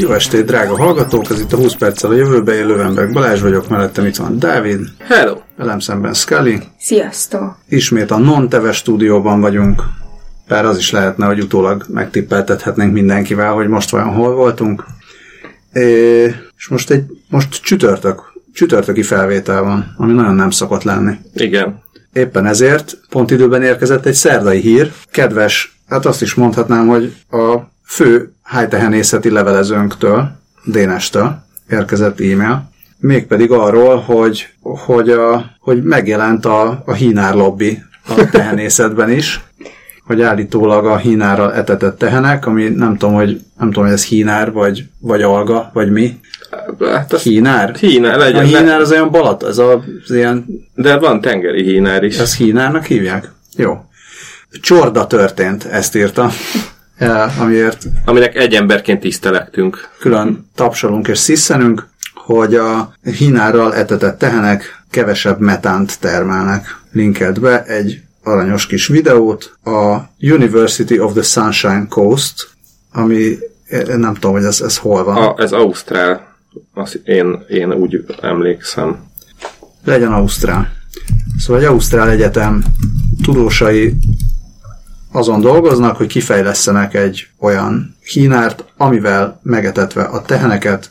Jó estét, drága hallgatók! Ez itt a 20 perccel a jövőbe, én Lövenberg Balázs vagyok, mellettem itt van Dávid. Hello! Velem szemben Scully. Sziasztok! Ismét a non-teves stúdióban vagyunk. Bár az is lehetne, hogy utólag megtippeltethetnénk mindenkivel, hogy most vajon hol voltunk. É, és most egy most csütörtök, csütörtöki felvétel van, ami nagyon nem szokott lenni. Igen. Éppen ezért pont időben érkezett egy szerdai hír. Kedves, hát azt is mondhatnám, hogy a fő hájtehenészeti levelezőnktől, Dénestől érkezett e-mail, mégpedig arról, hogy, hogy, a, hogy megjelent a, a hínár lobby a tehenészetben is, hogy állítólag a hínárral etetett tehenek, ami nem tudom, hogy, nem tudom, hogy ez hínár, vagy, vagy alga, vagy mi. Hát az Hínár? Hínár legyen. A hínár az olyan balat, az a, az ilyen, De van tengeri hínár is. ezt hínárnak hívják? Jó. Csorda történt, ezt írta. Eh, amiért Aminek egy emberként tisztelektünk. külön tapsolunk és sziszenünk, hogy a hínárral etetett tehenek kevesebb metánt termelnek. Linkelt be egy aranyos kis videót a University of the Sunshine Coast, ami eh, nem tudom, hogy ez, ez hol van. A, ez Ausztrál. Azt én, én úgy emlékszem. Legyen Ausztrál. Szóval egy Ausztrál Egyetem tudósai azon dolgoznak, hogy kifejlesztenek egy olyan hínárt, amivel megetetve a teheneket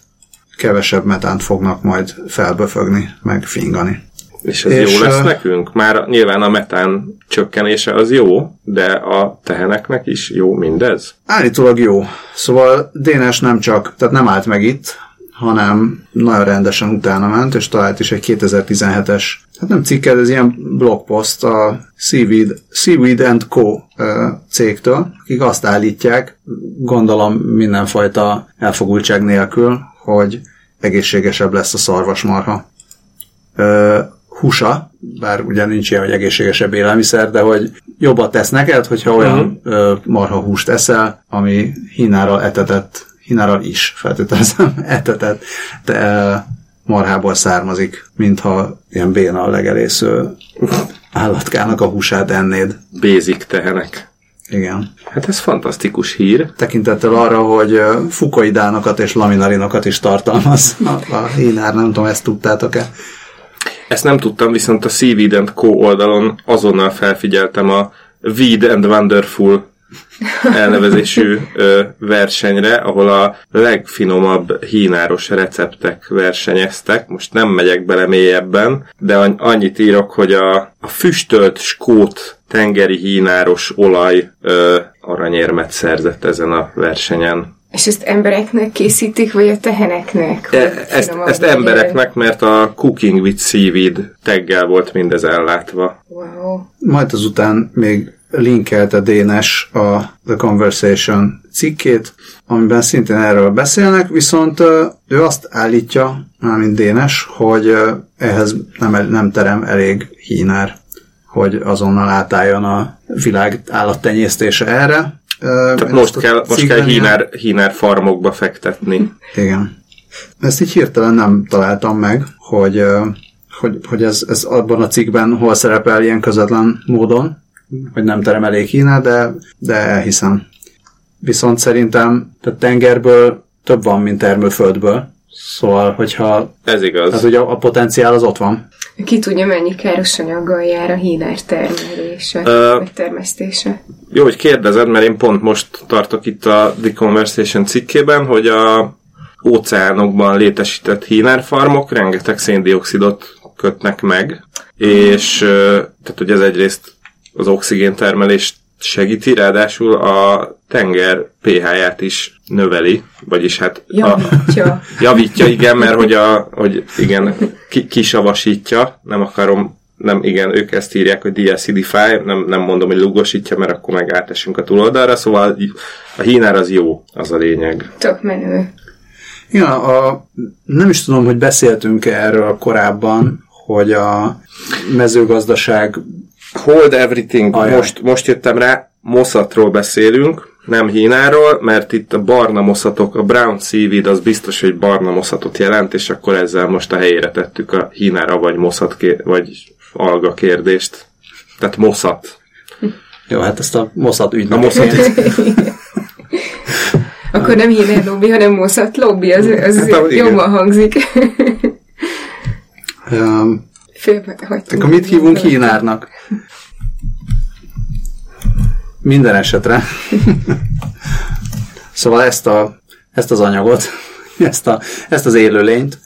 kevesebb metánt fognak majd felböfögni, meg fingani. És ez És, jó lesz nekünk? Már nyilván a metán csökkenése az jó, de a teheneknek is jó mindez? Állítólag jó. Szóval Dénes nem csak, tehát nem állt meg itt, hanem nagyon rendesen utána ment, és talált is egy 2017-es, hát nem cikkel, ez ilyen blogpost a Seaweed, Seaweed and Co. cégtől, akik azt állítják, gondolom mindenfajta elfogultság nélkül, hogy egészségesebb lesz a szarvasmarha ö, húsa, bár ugye nincs ilyen, hogy egészségesebb élelmiszer, de hogy jobbat tesz neked, hogyha olyan ö, marha húst eszel, ami hínárral etetett, hínárral is feltételezem, etetett de, marhából származik, mintha ilyen béna a legelésző állatkának a húsát ennéd. Basic tehenek. Igen. Hát ez fantasztikus hír. Tekintettel arra, hogy ö, fukoidánokat és laminarinokat is tartalmaz a, a hínár, nem tudom, ezt tudtátok-e? Ezt nem tudtam, viszont a Seaweed Co. oldalon azonnal felfigyeltem a Weed and Wonderful elnevezésű ö, versenyre, ahol a legfinomabb hínáros receptek versenyeztek. Most nem megyek bele mélyebben, de an- annyit írok, hogy a, a füstölt skót tengeri hínáros olaj ö, aranyérmet szerzett ezen a versenyen. És ezt embereknek készítik, vagy a teheneknek? E, ezt, ezt embereknek, mert a Cooking with Seaweed teggel volt mindez ellátva. Wow. Majd azután még linkelte Dénes a The Conversation cikkét, amiben szintén erről beszélnek, viszont ő azt állítja, mármint Dénes, hogy ehhez nem, nem terem elég hínár, hogy azonnal átálljon a világ állattenyésztése erre. Tehát most a kell, most kell hínár, hínár farmokba fektetni. Igen. Ezt így hirtelen nem találtam meg, hogy, hogy, hogy ez, ez abban a cikkben hol szerepel ilyen közvetlen módon, hogy nem terem elég Kína, de, de elhiszem. Viszont szerintem tehát tengerből több van, mint termőföldből. Szóval, hogyha Ez igaz. tehát ugye a, a potenciál az ott van. Ki tudja, mennyi káros anyaggal jár a hínár termelése, Ö, vagy termesztése. Jó, hogy kérdezed, mert én pont most tartok itt a The Conversation cikkében, hogy a óceánokban létesített hínárfarmok rengeteg széndiokszidot kötnek meg, és tehát, hogy ez egyrészt az oxigéntermelést segíti, ráadásul a tenger pH-ját is növeli, vagyis hát a, Javítja. Javítja, igen, mert hogy, a, hogy igen, ki, kisavasítja, nem akarom, nem, igen, ők ezt írják, hogy deacidify, nem, nem mondom, hogy lugosítja, mert akkor meg átesünk a túloldalra, szóval a hínár az jó, az a lényeg. Tök menő. Igen, a, nem is tudom, hogy beszéltünk erről korábban, hogy a mezőgazdaság Hold everything, Ajaj. most, most jöttem rá, moszatról beszélünk, nem hínáról, mert itt a barna moszatok, a brown seaweed az biztos, hogy barna moszatot jelent, és akkor ezzel most a helyére tettük a hínára vagy moszat vagy alga kérdést. Tehát moszat. Jó, hát ezt a Mossad A ügynök. moszat, A Akkor nem híner lobby, hanem moszat lobby, az, az Hát, ahogy igen. jobban hangzik. Um, Félbe hagytunk. akkor mit hívunk hínárnak? Minden esetre. szóval ezt, a, ezt az anyagot, ezt, a, ezt az élőlényt,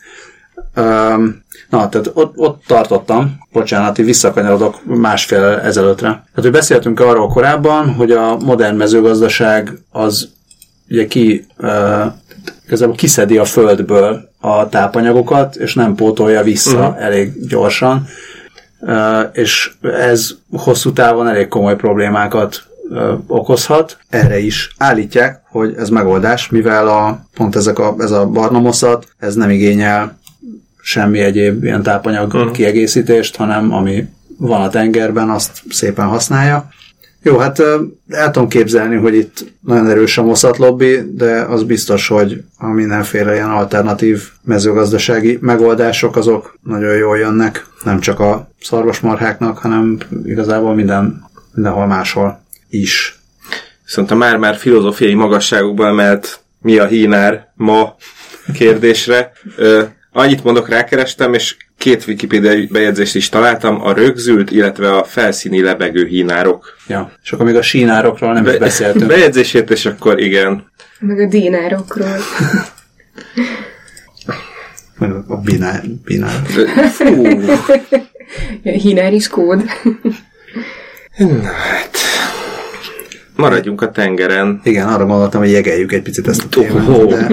um, na, tehát ott, ott tartottam, bocsánat, így visszakanyarodok másfél ezelőttre. Tehát, hogy beszéltünk arról korábban, hogy a modern mezőgazdaság az ugye ki, uh, igazából kiszedi a földből a tápanyagokat, és nem pótolja vissza uh-huh. elég gyorsan, és ez hosszú távon elég komoly problémákat okozhat. Erre is állítják, hogy ez megoldás, mivel a, pont ezek a, ez a barna moszat, ez nem igényel semmi egyéb ilyen tápanyag uh-huh. kiegészítést, hanem ami van a tengerben, azt szépen használja. Jó, hát el tudom képzelni, hogy itt nagyon erős a moszat lobby, de az biztos, hogy a mindenféle ilyen alternatív mezőgazdasági megoldások azok nagyon jól jönnek, nem csak a szarvasmarháknak, hanem igazából minden, mindenhol máshol is. Viszont a már-már filozófiai magasságokba emelt mi a hínár ma kérdésre. Annyit mondok, rákerestem, és két Wikipedia bejegyzést is találtam, a rögzült, illetve a felszíni lebegő hínárok. Ja. És akkor még a sínárokról nem is beszéltünk. Bejegyzését, és akkor igen. Meg a dinárokról. A binár. binár. Fú, Hinár is kód. na hát... Maradjunk a tengeren. Igen, arra gondoltam, hogy jegeljük egy picit ezt a témát, Ó. de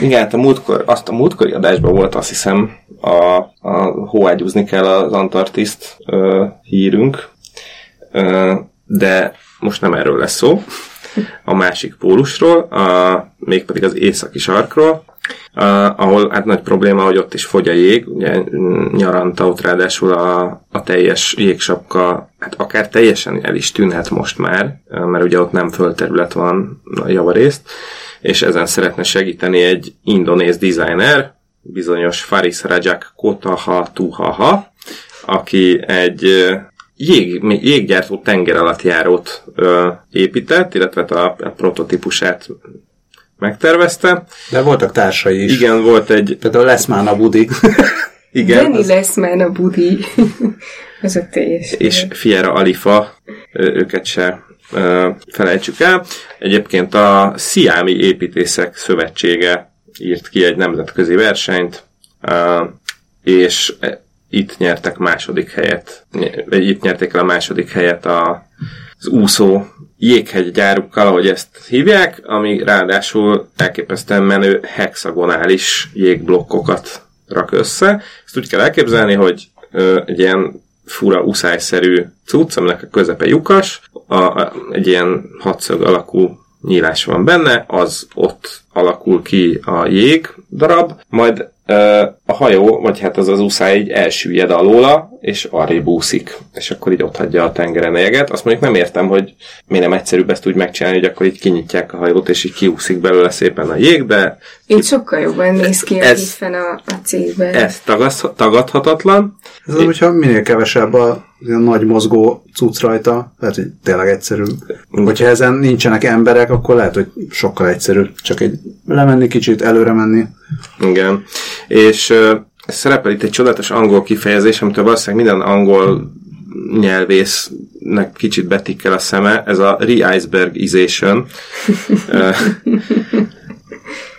Igen, hát a múltkor, azt a múltkori adásban volt azt hiszem a, a hóágyúzni kell az Antarktiszt ö, hírünk, ö, de most nem erről lesz szó, a másik pólusról, a, mégpedig az északi sarkról, a, ahol hát nagy probléma, hogy ott is fogy a jég, ugye nyaranta ott ráadásul a, a teljes jégsapka, hát akár teljesen el is tűnhet most már, mert ugye ott nem földterület van javarészt, és ezen szeretne segíteni egy indonéz designer, bizonyos Faris Rajak Kotaha Tuhaha, aki egy jég, jéggyártó tenger alatt járót ö, épített, illetve a, a prototípusát megtervezte. de voltak társai is. Igen, volt egy... Például lesz már a Budi. Igen, Jenny az- lesz már a budi. Ez a teljes. és Fiera Alifa, ö, őket se ö, felejtsük el. Egyébként a Sziámi Építészek Szövetsége írt ki egy nemzetközi versenyt, ö, és itt nyertek második helyet, vagy itt nyerték el a második helyet a, az úszó jéghegygyárukkal, ahogy ezt hívják, ami ráadásul elképesztően menő hexagonális jégblokkokat rak össze. Ezt úgy kell elképzelni, hogy ö, egy ilyen fura uszályszerű cucc, aminek a közepe lyukas, a, a, egy ilyen hatszög alakú nyílás van benne, az ott alakul ki a jég darab, majd a hajó, vagy hát az az uszály így elsüllyed alóla, és arrébb úszik, és akkor így ott hagyja a tengeren a jeget. Azt mondjuk nem értem, hogy miért nem egyszerűbb ezt úgy megcsinálni, hogy akkor így kinyitják a hajót, és így kiúszik belőle szépen a jég, de Így sokkal jobban néz ki a Ez- giffen a, a cégben. ez tagasz, tagadhatatlan. Ez az, hogyha minél kevesebb a ilyen nagy mozgó cucc rajta, lehet, hogy tényleg egyszerű. Hogyha ezen nincsenek emberek, akkor lehet, hogy sokkal egyszerűbb. Csak egy lemenni kicsit, előre menni. Igen. És uh, szerepel itt egy csodálatos angol kifejezés, amitől valószínűleg minden angol nyelvésznek kicsit betikkel a szeme, ez a re-icebergization. Ö,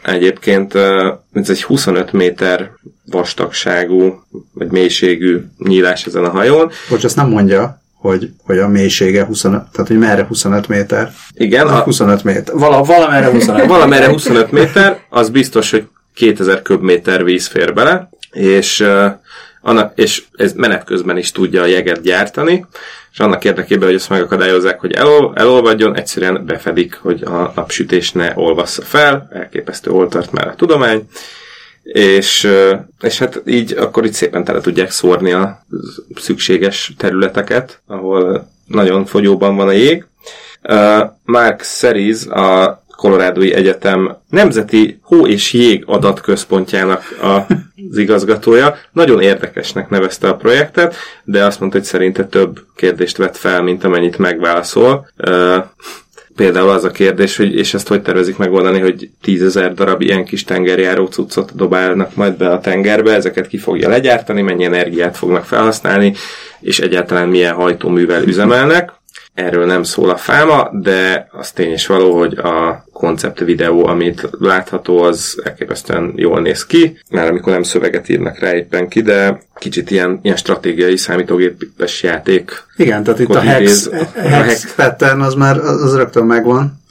Egyébként ö, ez egy 25 méter vastagságú, vagy mélységű nyílás ezen a hajón. Bocs, azt nem mondja, hogy, hogy a mélysége 25, tehát hogy merre 25 méter. Igen, A a, 25 méter. Vala, valamerre 25. Valamerre 25 méter, az biztos, hogy 2000 köbméter víz fér bele, és, annak, és ez menet közben is tudja a jeget gyártani, és annak érdekében, hogy ezt megakadályozzák, hogy elol, elolvadjon, egyszerűen befedik, hogy a napsütés ne olvassza fel, elképesztő oltart már a tudomány, és, és hát így akkor itt szépen tele tudják szórni a szükséges területeket, ahol nagyon fogyóban van a jég. Uh, Mark Seriz, a Colorado-i Egyetem Nemzeti Hó és Jég Adatközpontjának az igazgatója. Nagyon érdekesnek nevezte a projektet, de azt mondta, hogy szerinte több kérdést vett fel, mint amennyit megválaszol. Uh, például az a kérdés, hogy és ezt hogy tervezik megoldani, hogy tízezer darab ilyen kis tengerjáró cuccot dobálnak majd be a tengerbe, ezeket ki fogja legyártani, mennyi energiát fognak felhasználni, és egyáltalán milyen hajtóművel üzemelnek. Erről nem szól a fáma, de az tény is való, hogy a koncept videó, amit látható, az elképesztően jól néz ki, már amikor nem szöveget írnak rá éppen ki, de kicsit ilyen, ilyen stratégiai számítógépes játék. Igen, tehát itt a hex, hex pattern az már az rögtön megvan.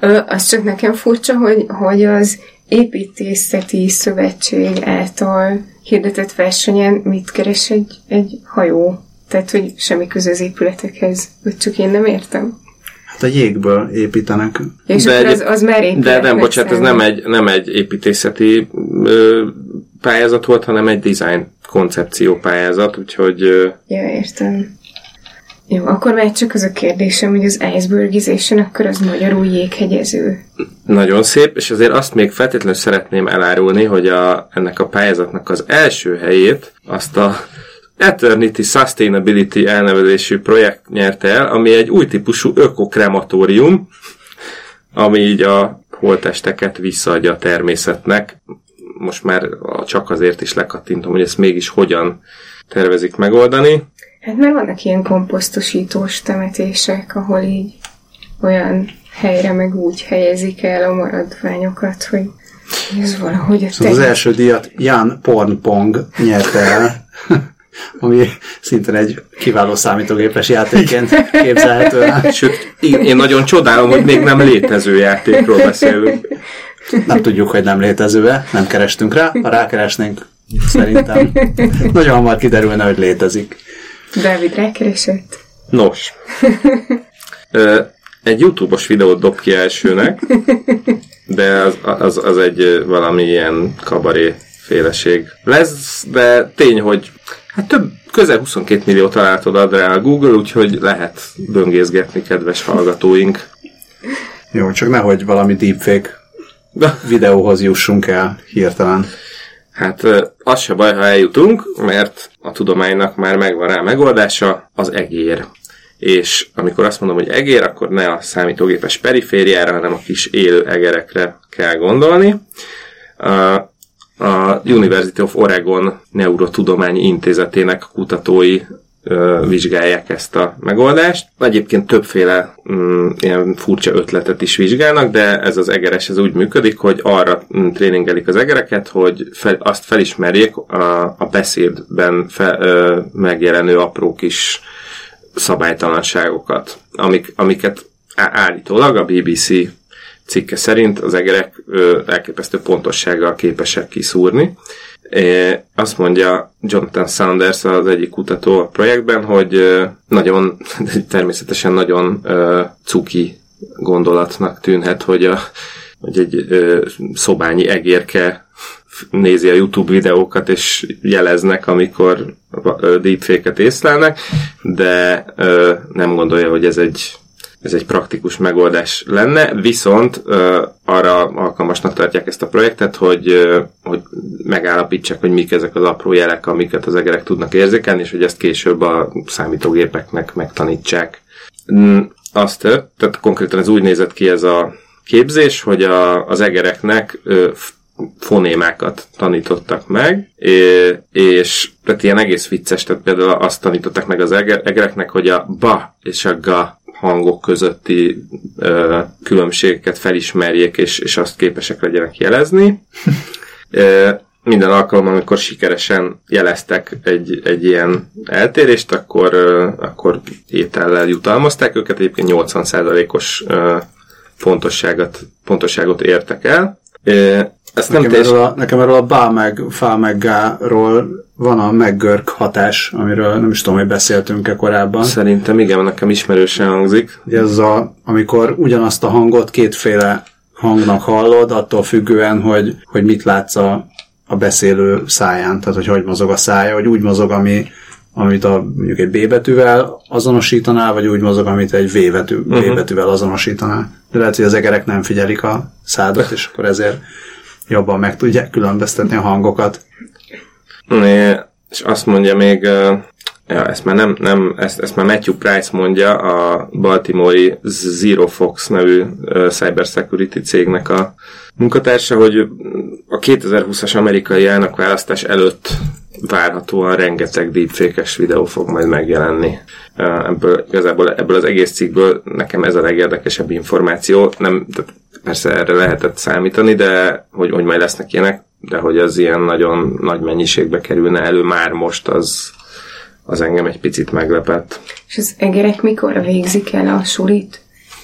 Ö, az csak nekem furcsa, hogy, hogy az építészeti szövetség által hirdetett versenyen mit keres egy, egy hajó? Tehát, hogy semmi köze az épületekhez. Vagy csak én nem értem. Hát a jégből építenek. És De akkor egy- az, az már épület. De nem, bocsánat, ez nem egy, nem egy építészeti ö, pályázat volt, hanem egy design koncepció pályázat, úgyhogy ö, Ja, értem. Jó, akkor már csak az a kérdésem, hogy az icebergization, akkor az magyarul jéghegyező. Nagyon szép, és azért azt még feltétlenül szeretném elárulni, hogy a, ennek a pályázatnak az első helyét azt a Eternity Sustainability elnevezésű projekt nyerte el, ami egy új típusú ökokrematórium, ami így a holtesteket visszaadja a természetnek. Most már csak azért is lekattintom, hogy ezt mégis hogyan tervezik megoldani. Hát mert vannak ilyen komposztosítós temetések, ahol így olyan helyre meg úgy helyezik el a maradványokat, hogy ez valahogy a Szóval az első díjat Jan Pornpong nyerte el, ami szintén egy kiváló számítógépes játékként képzelhető el. Sőt, én, én nagyon csodálom, hogy még nem létező játékról beszélünk. Nem tudjuk, hogy nem létező-e, nem kerestünk rá, ha rákeresnénk, szerintem nagyon hamar kiderülne, hogy létezik. Dávid rákeresett. Nos. Ö, egy YouTube-os videót dob ki elsőnek, de az, az, az egy valami ilyen kabaré féleség lesz, de tény, hogy hát több, közel 22 millió találatod ad rá a Google, úgyhogy lehet böngészgetni, kedves hallgatóink. Jó, csak nehogy valami deepfake videóhoz jussunk el hirtelen. Hát az se baj, ha eljutunk, mert a tudománynak már megvan rá megoldása, az egér. És amikor azt mondom, hogy egér, akkor ne a számítógépes perifériára, hanem a kis élő egerekre kell gondolni. A, University of Oregon Neurotudományi Intézetének kutatói vizsgálják ezt a megoldást. Egyébként többféle mm, ilyen furcsa ötletet is vizsgálnak, de ez az egeres ez úgy működik, hogy arra mm, tréningelik az egereket, hogy fel, azt felismerjék a, a beszédben fe, ö, megjelenő apró kis szabálytalanságokat, amik, amiket állítólag a BBC cikke szerint az egerek elképesztő pontossággal képesek kiszúrni. É, azt mondja Jonathan Sanders, az egyik kutató a projektben, hogy nagyon, természetesen nagyon ö, cuki gondolatnak tűnhet, hogy, a, hogy egy ö, szobányi egérke nézi a YouTube videókat, és jeleznek, amikor deepfake-et észlelnek, de nem gondolja, hogy ez egy ez egy praktikus megoldás lenne, viszont arra alkalmasnak tartják ezt a projektet, hogy, hogy megállapítsák, hogy mik ezek az apró jelek, amiket az egerek tudnak érzékelni, és hogy ezt később a számítógépeknek megtanítsák. Mm, Azt, ö, tehát konkrétan ez úgy nézett ki ez a képzés, hogy a, az egereknek fonémákat tanítottak meg, és tehát ilyen egész vicces, tehát például azt tanították meg az eger- egereknek, hogy a ba és a ga hangok közötti ö, különbségeket felismerjék, és, és azt képesek legyenek jelezni. Ö, minden alkalommal, amikor sikeresen jeleztek egy, egy ilyen eltérést, akkor, ö, akkor étellel jutalmazták őket, egyébként 80%-os ö, pontosságot, pontosságot értek el. Ö, Ezt nem Nekem teljesen... erről, a, nekem erről a bá meg, fá meg gáról van a meggörk hatás, amiről nem is tudom, hogy beszéltünk-e korábban. Szerintem igen, nekem ismerősen hangzik. Ez a, amikor ugyanazt a hangot kétféle hangnak hallod, attól függően, hogy, hogy mit látsz a, a beszélő száján, tehát hogy hogy mozog a szája, hogy úgy mozog, ami, amit a, mondjuk egy B betűvel azonosítanál, vagy úgy mozog, amit egy V, betű, uh-huh. B betűvel azonosítanál. De lehet, hogy az egerek nem figyelik a szádat, és akkor ezért jobban meg tudják különböztetni a hangokat. É, És azt mondja még Ja, ezt már nem, nem ezt, ezt már Matthew Price mondja, a Baltimore Zero Fox nevű cybersecurity cégnek a munkatársa, hogy a 2020-as amerikai elnökválasztás előtt várhatóan rengeteg deepfake videó fog majd megjelenni. Ebből, igazából ebből az egész cikkből nekem ez a legérdekesebb információ. Nem, persze erre lehetett számítani, de hogy, hogy majd lesznek ilyenek, de hogy az ilyen nagyon nagy mennyiségbe kerülne elő már most, az, az engem egy picit meglepett. És az egerek mikor végzik el a sulit?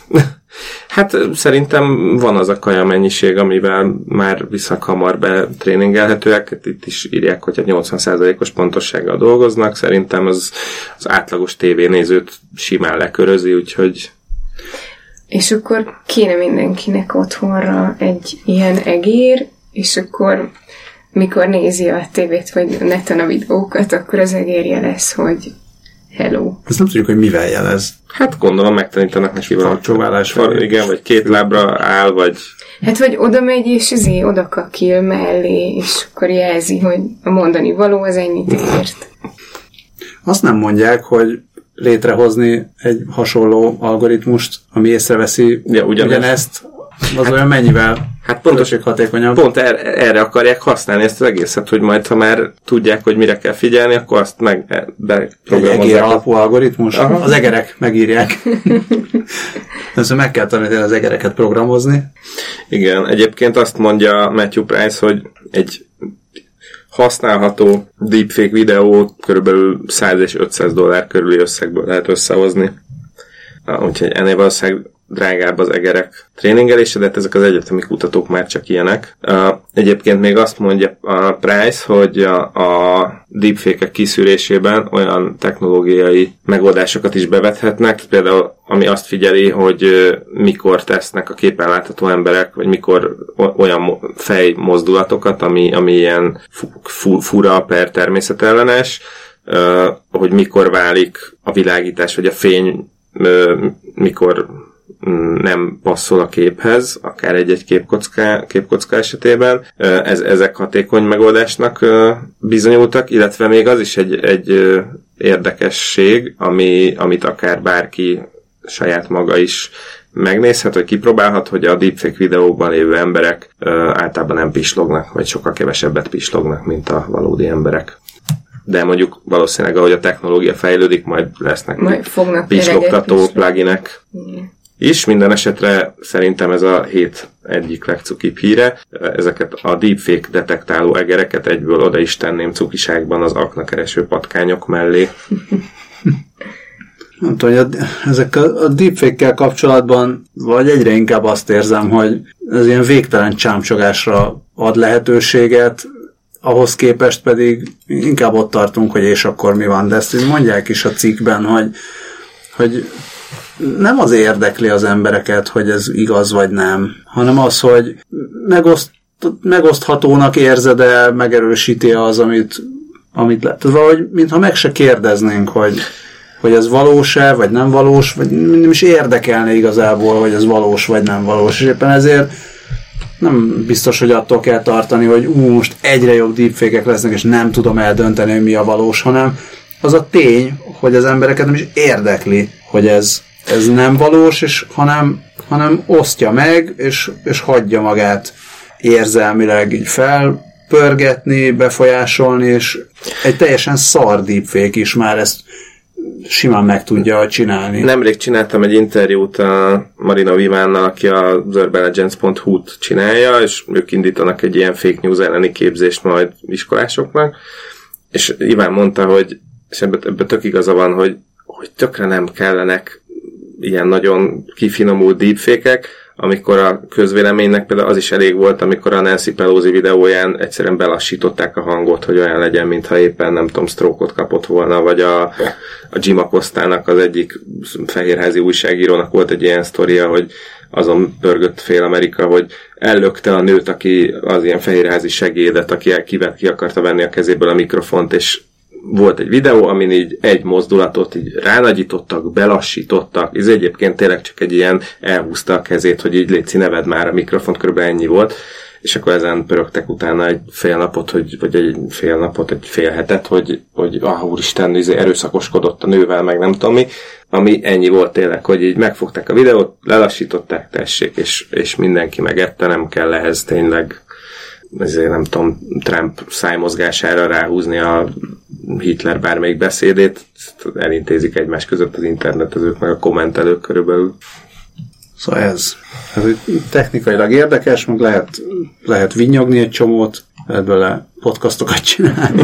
Hát szerintem van az a kaja mennyiség, amivel már visszakamar be tréningelhetőek. Itt is írják, hogy 80%-os pontossággal dolgoznak. Szerintem az, az átlagos tévénézőt simán lekörözi, úgyhogy... És akkor kéne mindenkinek otthonra egy ilyen egér, és akkor mikor nézi a tévét, vagy neten a videókat, akkor az egérje lesz, hogy hello. Ezt nem tudjuk, hogy mivel jelez. Hát gondolom megtanítanak neki valami. Csóválás. Vagy, igen, vagy két lábra áll, vagy... Hát vagy oda megy, és izé oda kakil mellé, és akkor jelzi, hogy a mondani való az ennyit ért. Azt nem mondják, hogy létrehozni egy hasonló algoritmust, ami észreveszi Ja, ugyanezt. ugyanezt, az olyan mennyivel Hát pontos, hatékonyabb. Pont er, erre akarják használni ezt az egészet, hogy majd ha már tudják, hogy mire kell figyelni, akkor azt meg e, Egy egér beprogramozzák. alapú algoritmus? Aha. Az egerek megírják. Ezt meg kell tanítani az egereket programozni. Igen, egyébként azt mondja Matthew Price, hogy egy használható deepfake videó körülbelül 100 és 500 dollár körüli összegből lehet összehozni. Ah, Úgyhogy ennél valószínűleg drágább az egerek tréningelése, de hát ezek az egyetemi kutatók már csak ilyenek. Egyébként még azt mondja a Price, hogy a, deepfake kiszűrésében olyan technológiai megoldásokat is bevethetnek, például ami azt figyeli, hogy mikor tesznek a képen látható emberek, vagy mikor olyan mo- fejmozdulatokat, ami, ami ilyen fu- fu- fura per természetellenes, hogy mikor válik a világítás, vagy a fény mikor nem passzol a képhez, akár egy-egy képkocká, képkocká esetében. Ez, ezek hatékony megoldásnak bizonyultak, illetve még az is egy, egy érdekesség, ami, amit akár bárki saját maga is megnézhet, vagy kipróbálhat, hogy a deepfake videókban lévő emberek általában nem pislognak, vagy sokkal kevesebbet pislognak, mint a valódi emberek. De mondjuk valószínűleg, ahogy a technológia fejlődik, majd lesznek Majd fognak pislogtató pluginek Igen. Is. Minden esetre szerintem ez a hét egyik legcukibb híre. Ezeket a deepfake detektáló egereket egyből oda is tenném cukiságban az aknakereső patkányok mellé. Nem tudom, hogy a, ezek a, a deepfake-kel kapcsolatban vagy egyre inkább azt érzem, hogy ez ilyen végtelen csámcsogásra ad lehetőséget, ahhoz képest pedig inkább ott tartunk, hogy és akkor mi van, de ezt mondják is a cikkben, hogy, hogy nem az érdekli az embereket, hogy ez igaz vagy nem, hanem az, hogy megoszt, megoszthatónak érzed de megerősíti az, amit, amit lett. Tehát valahogy, mintha meg se kérdeznénk, hogy, hogy ez valós-e, vagy nem valós, vagy nem is érdekelne igazából, hogy ez valós, vagy nem valós. És éppen ezért nem biztos, hogy attól kell tartani, hogy ú, most egyre jobb deepfake lesznek, és nem tudom eldönteni, hogy mi a valós, hanem az a tény, hogy az embereket nem is érdekli, hogy ez, ez nem valós, és hanem, hanem osztja meg, és, és hagyja magát érzelmileg így felpörgetni, befolyásolni, és egy teljesen szar deepfake is már ezt simán meg tudja csinálni. Nemrég csináltam egy interjút a Marina Vivánnal, aki a urbanlegends.hu-t csinálja, és ők indítanak egy ilyen fake news elleni képzést majd iskolásoknak, és Iván mondta, hogy, és ebbe, ebbe tök igaza van, hogy, hogy tökre nem kellenek ilyen nagyon kifinomult deepfake amikor a közvéleménynek például az is elég volt, amikor a Nancy Pelosi videóján egyszerűen belassították a hangot, hogy olyan legyen, mintha éppen nem tudom, stroke kapott volna, vagy a, a Jim Acosta-nak az egyik fehérházi újságírónak volt egy ilyen sztoria, hogy azon pörgött fél Amerika, hogy ellökte a nőt, aki az ilyen fehérházi segédet, aki kivet, ki akarta venni a kezéből a mikrofont, és volt egy videó, amin így egy mozdulatot így ránagyítottak, belassítottak, ez egyébként tényleg csak egy ilyen elhúzta a kezét, hogy így létszi neved már a mikrofont, körülbelül ennyi volt, és akkor ezen pörögtek utána egy fél napot, hogy, vagy egy fél napot, egy fél hetet, hogy, hogy ah, úristen, izé, erőszakoskodott a nővel, meg nem tudom mi, ami ennyi volt tényleg, hogy így megfogták a videót, lelassították, tessék, és, és mindenki megette, nem kell ehhez tényleg ezért nem tudom, Trump szájmozgására ráhúzni a Hitler bármelyik beszédét, elintézik egymás között az internetezők, meg a kommentelők körülbelül. Szóval ez, ez technikailag érdekes, meg lehet, lehet vinyogni egy csomót, lehet bele podcastokat csinálni,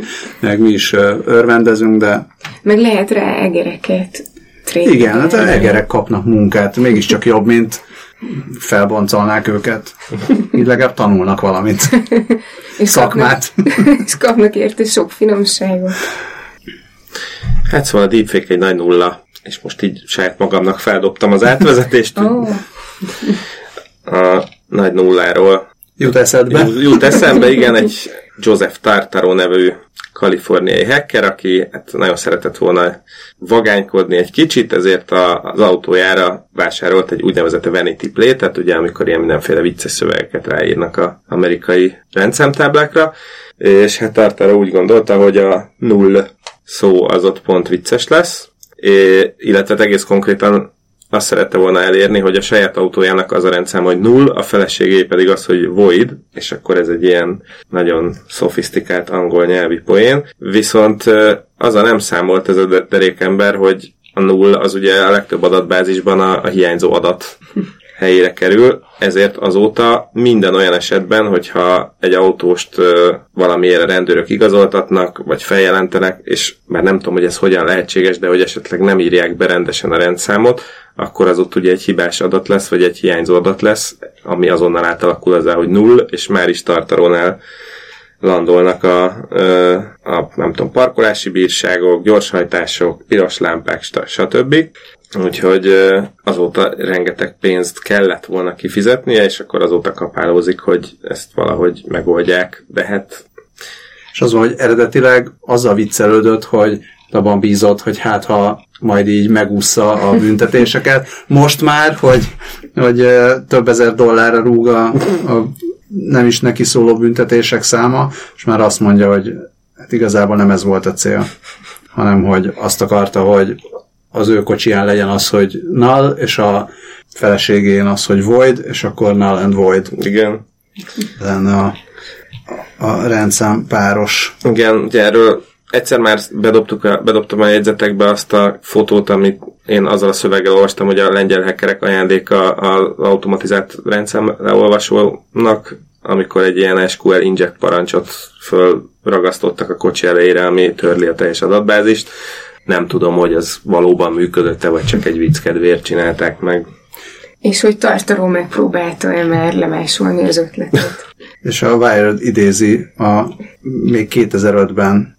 meg mi is örvendezünk, de... Meg lehet rá egereket trénelni. Igen, hát egerek kapnak munkát, mégiscsak jobb, mint felboncolnák őket. Így legalább tanulnak valamit. és Szakmát. Kapnak, és kapnak érte sok finomságot. Hát szóval a deepfake egy nagy nulla, és most így saját magamnak feldobtam az átvezetést. oh. A nagy nulláról. Jut eszedbe? Jut, jut eszembe, igen, egy Joseph Tartaro nevű kaliforniai hacker, aki hát nagyon szeretett volna vagánykodni egy kicsit, ezért a, az autójára vásárolt egy úgynevezett vanity plate-et, ugye amikor ilyen mindenféle vicces szövegeket ráírnak az amerikai rendszámtáblákra, és hát Tartara úgy gondolta, hogy a null szó az ott pont vicces lesz, illetve hát egész konkrétan azt szerette volna elérni, hogy a saját autójának az a rendszám, hogy null, a feleségé pedig az, hogy void, és akkor ez egy ilyen nagyon szofisztikált angol nyelvi poén. Viszont az a nem számolt ez a derékember, hogy a null az ugye a legtöbb adatbázisban a, a hiányzó adat helyére kerül, ezért azóta minden olyan esetben, hogyha egy autóst valamiért a rendőrök igazoltatnak, vagy feljelentenek, és már nem tudom, hogy ez hogyan lehetséges, de hogy esetleg nem írják be rendesen a rendszámot, akkor az ott ugye egy hibás adat lesz, vagy egy hiányzó adat lesz, ami azonnal átalakul az hogy null, és már is tartarónál landolnak a, a, nem tudom, parkolási bírságok, gyorshajtások, piros lámpák, stb. Úgyhogy azóta rengeteg pénzt kellett volna kifizetnie, és akkor azóta kapálózik, hogy ezt valahogy megoldják, de hát... És az van, hogy eredetileg azzal viccelődött, hogy abban bízott, hogy hát ha majd így megúszza a büntetéseket. Most már, hogy, hogy több ezer dollárra rúg a, a nem is neki szóló büntetések száma, és már azt mondja, hogy hát igazából nem ez volt a cél, hanem hogy azt akarta, hogy az ő kocsiján legyen az, hogy null, és a feleségén az, hogy void, és akkor null and void. Igen. Lenne a, a rendszám páros. Igen, ugye erről egyszer már bedobtuk a, bedobtam a jegyzetekbe azt a fotót, amit én azzal a szöveggel olvastam, hogy a lengyel hackerek ajándéka az automatizált rendszám leolvasónak, amikor egy ilyen SQL inject parancsot fölragasztottak a kocsi elejére, ami törli a teljes adatbázist. Nem tudom, hogy ez valóban működött-e, vagy csak egy vicc kedvéért csinálták meg. És hogy tartaló megpróbálta-e már lemásolni az ötletet. És a Wired idézi a még 2005-ben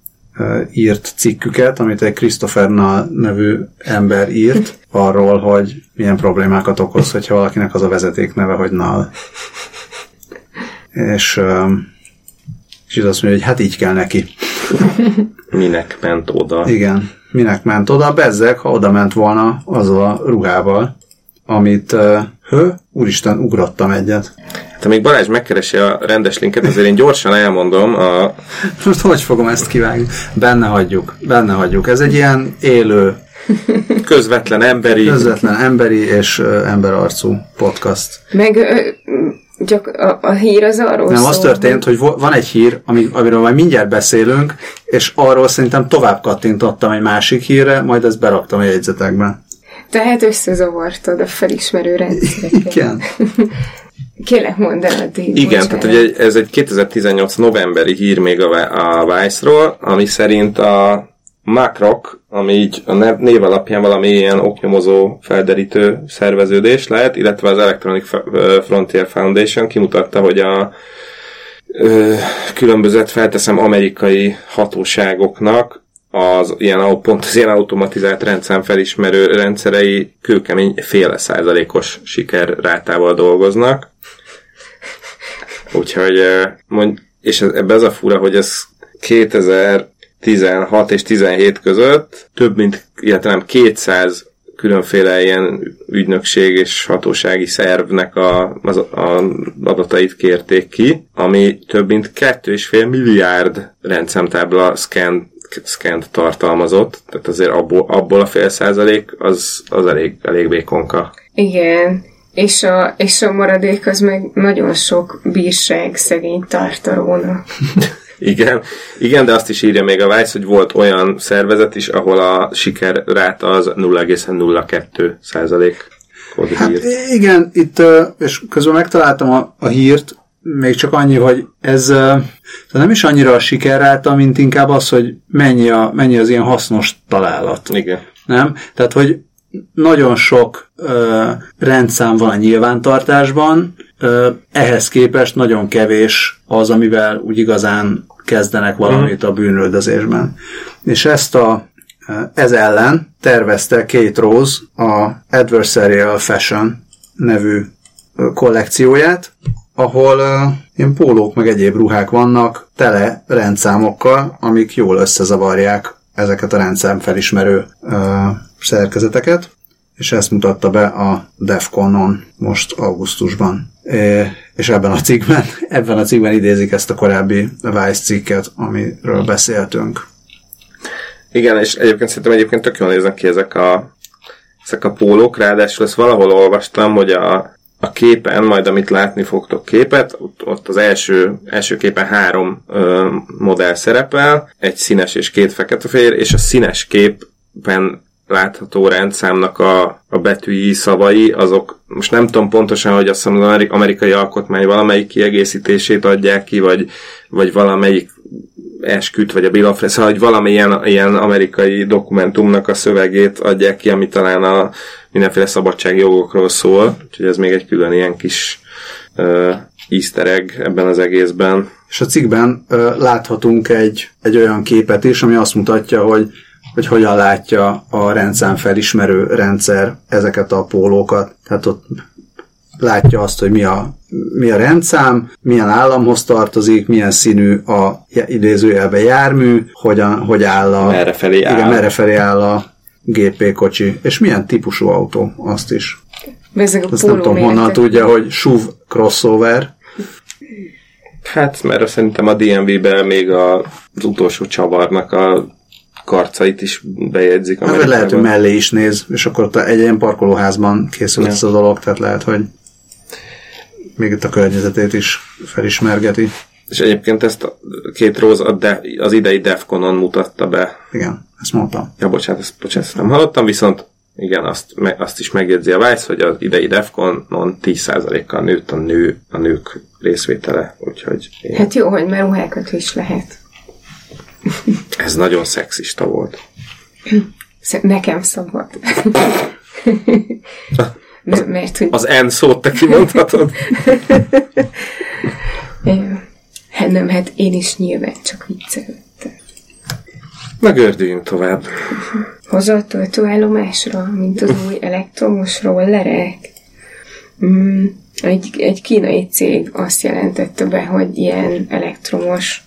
írt cikküket, amit egy Christopher Nall nevű ember írt, arról, hogy milyen problémákat okoz, hogyha valakinek az a vezeték neve, hogy Nall. És, és azt mondja, hogy hát így kell neki. Minek ment oda? Igen, minek ment oda? Bezzeg, ha oda ment volna azzal a ruhával, amit, hő, úristen, ugrottam egyet. Hát amíg Balázs megkeresi a rendes linket, azért én gyorsan elmondom a... Most hogy fogom ezt kivágni? Benne hagyjuk, benne hagyjuk. Ez egy ilyen élő... Közvetlen emberi... Közvetlen emberi és uh, emberarcú podcast. Meg uh, csak a, a hír az arról Nem, szól, az történt, hogy van egy hír, ami, amiről majd mindjárt beszélünk, és arról szerintem tovább kattintottam egy másik hírre, majd ezt beraktam a jegyzetekbe. Tehát összezavartad a felismerő rendszereket. Igen. Kérlek, mondd el addig. Igen, tehát ugye ez egy 2018 novemberi hír még a, a Vice-ról, ami szerint a Macroc, ami így a név alapján valami ilyen oknyomozó felderítő szerveződés lehet, illetve az Electronic Frontier Foundation kimutatta, hogy a ö, különbözött felteszem amerikai hatóságoknak az ilyen, pont az ilyen automatizált rendszám felismerő rendszerei kőkemény féle százalékos sikerrátával dolgoznak. Úgyhogy, mond, és ebbe az a fura, hogy ez 2016 és 17 között több mint, illetve nem 200 különféle ilyen ügynökség és hatósági szervnek a, az, a adatait kérték ki, ami több mint 2,5 milliárd rendszámtábla scan szkent tartalmazott, tehát azért abból, abból a fél százalék az, az elég, elég vékonka. Igen, és a, és a maradék az meg nagyon sok bírság szegény tartarónak. Igen, igen, de azt is írja még a Vice, hogy volt olyan szervezet is, ahol a siker ráta az 0,02 százalék. Hát igen, itt, és közben megtaláltam a, a hírt, még csak annyi, hogy ez nem is annyira a sikerráta, mint inkább az, hogy mennyi, a, mennyi az ilyen hasznos találat. Igen. Nem? Tehát, hogy nagyon sok ö, rendszám van a nyilvántartásban, ö, ehhez képest nagyon kevés az, amivel úgy igazán kezdenek valamit a bűnöldözésben. És ezt a ez ellen tervezte Kate Rose a Adversarial Fashion nevű kollekcióját, ahol uh, ilyen pólók meg egyéb ruhák vannak tele rendszámokkal, amik jól összezavarják ezeket a rendszám felismerő uh, szerkezeteket, és ezt mutatta be a Defconon most augusztusban. É, és ebben a cikkben, ebben a cikkben idézik ezt a korábbi Vice cikket, amiről beszéltünk. Igen, és egyébként szerintem egyébként tök jól néznek ki ezek a, ezek a pólók, ráadásul ezt valahol olvastam, hogy a, a képen, majd amit látni fogtok képet, ott, ott az első, első képen három ö, modell szerepel, egy színes és két fekete-fehér, és a színes képen látható rendszámnak a, a betűi szavai, azok most nem tudom pontosan, hogy azt mondom, az amerikai alkotmány valamelyik kiegészítését adják ki, vagy, vagy valamelyik esküt, vagy a Bill of szóval, hogy valamilyen ilyen amerikai dokumentumnak a szövegét adják ki, ami talán a mindenféle szabadságjogokról szól, úgyhogy ez még egy külön ilyen kis uh, easter egg ebben az egészben. És a cikkben uh, láthatunk egy, egy olyan képet is, ami azt mutatja, hogy hogy hogyan látja a rendszám felismerő rendszer ezeket a pólókat. Tehát ott látja azt, hogy mi a, mi a rendszám, milyen államhoz tartozik, milyen színű a idézőjelbe jármű, hogyan, hogy áll a... Merre felé áll. Igen, merre felé áll a GP kocsi, és milyen típusú autó, azt is. Ezek a Azt nem tudom, honnan tudja, hogy SUV crossover. Hát, mert szerintem a DMV-ben még a, az utolsó csavarnak a karcait is bejegyzik. Hát, lehet, hogy mellé is néz, és akkor ott egy ilyen parkolóházban készült ja. ez a dolog, tehát lehet, hogy még itt a környezetét is felismergeti. És egyébként ezt a két róz a de, az idei Defconon mutatta be. Igen, ezt mondtam. Ja, bocsánat, ezt, bocsánat, ezt nem hallottam, viszont igen, azt, me, azt is megjegyzi a Vice, hogy az idei Defconon 10%-kal nőtt a, nő, a nők részvétele, úgyhogy... Én... Hát jó, hogy mert ruhákat is lehet. Ez nagyon szexista volt. Nekem szabad. Az, mert, hogy... az N szót te kimondhatod? hát nem, hát én is nyilván csak viccelődtem. Megördüljünk tovább. Hozott a töltőállomásra, mint az új elektromos rollerek. Mm, egy, egy kínai cég azt jelentette be, hogy ilyen elektromos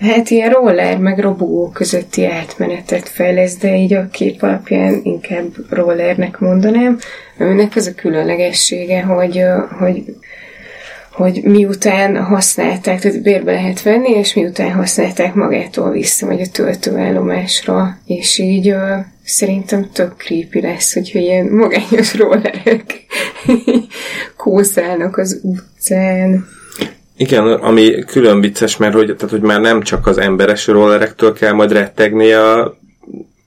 Hát ilyen roller meg robogó közötti átmenetet fejlesz, de így a kép alapján inkább rollernek mondanám. Őnek az a különlegessége, hogy, hogy hogy miután használták, tehát bérbe lehet venni, és miután használták magától visszamegy a töltőállomásra, és így uh, szerintem tök creepy lesz, hogyha ilyen magányos rollerek kószálnak az utcán. Igen, ami külön vicces, mert hogy, tehát, hogy már nem csak az emberes rollerektől kell majd rettegni a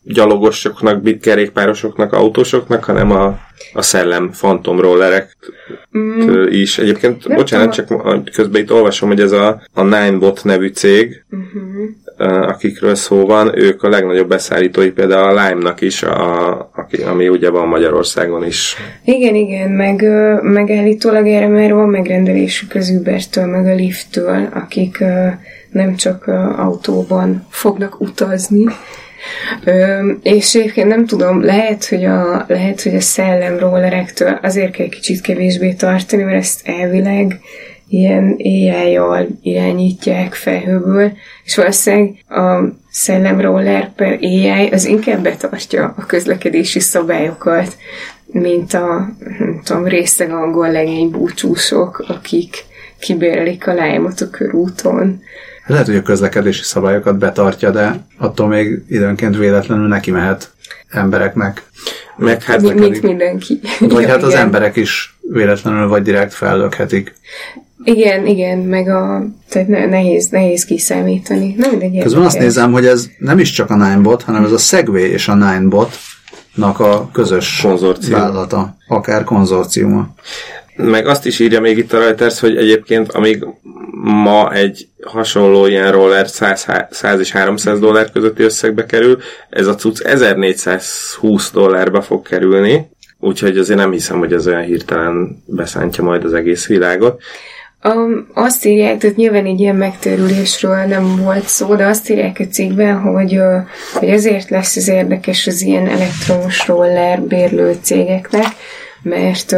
gyalogosoknak, kerékpárosoknak, autósoknak, hanem a, a szellem fantom rollerek mm. is. Egyébként, nem bocsánat, tudom. csak közben itt olvasom, hogy ez a, a Ninebot nevű cég, uh-huh. akikről szó van, ők a legnagyobb beszállítói például a Lime-nak is, a, aki, ami ugye van Magyarországon is. Igen, igen, meg, meg állítólag erre már van megrendelésük az Uber-től, meg a Lyft-től, akik nem csak autóban fognak utazni, Ö, és egyébként nem tudom, lehet, hogy a, lehet, hogy a szellem rollerektől azért kell kicsit kevésbé tartani, mert ezt elvileg ilyen AI-jal irányítják felhőből, és valószínűleg a szellemroller per AI az inkább betartja a közlekedési szabályokat, mint a, nem tudom, részeg angol legény búcsúsok, akik kibérelik a lájmot a körúton. Lehet, hogy a közlekedési szabályokat betartja, de attól még időnként véletlenül neki mehet embereknek. Meg hát, Mint, mint mindenki. Vagy hát az Igen. emberek is véletlenül vagy direkt fellökhetik. Igen, igen, meg a... Tehát ne, nehéz, nehéz kiszámítani. Nem mindegy. Közben azt nézem, hogy ez nem is csak a Ninebot, hanem ez a Segway és a Ninebot-nak a közös Konzorcium. vállalata, akár konzorciuma. Meg azt is írja még itt a Reuters, hogy egyébként amíg ma egy hasonló ilyen roller 100, 100 és 300 dollár közötti összegbe kerül, ez a cucc 1420 dollárba fog kerülni, úgyhogy azért nem hiszem, hogy ez olyan hirtelen beszántja majd az egész világot. Um, azt írják, tehát nyilván egy ilyen megtérülésről nem volt szó, de azt írják a cikkben, hogy, hogy ezért lesz ez érdekes az ilyen elektromos roller bérlő cégeknek, mert,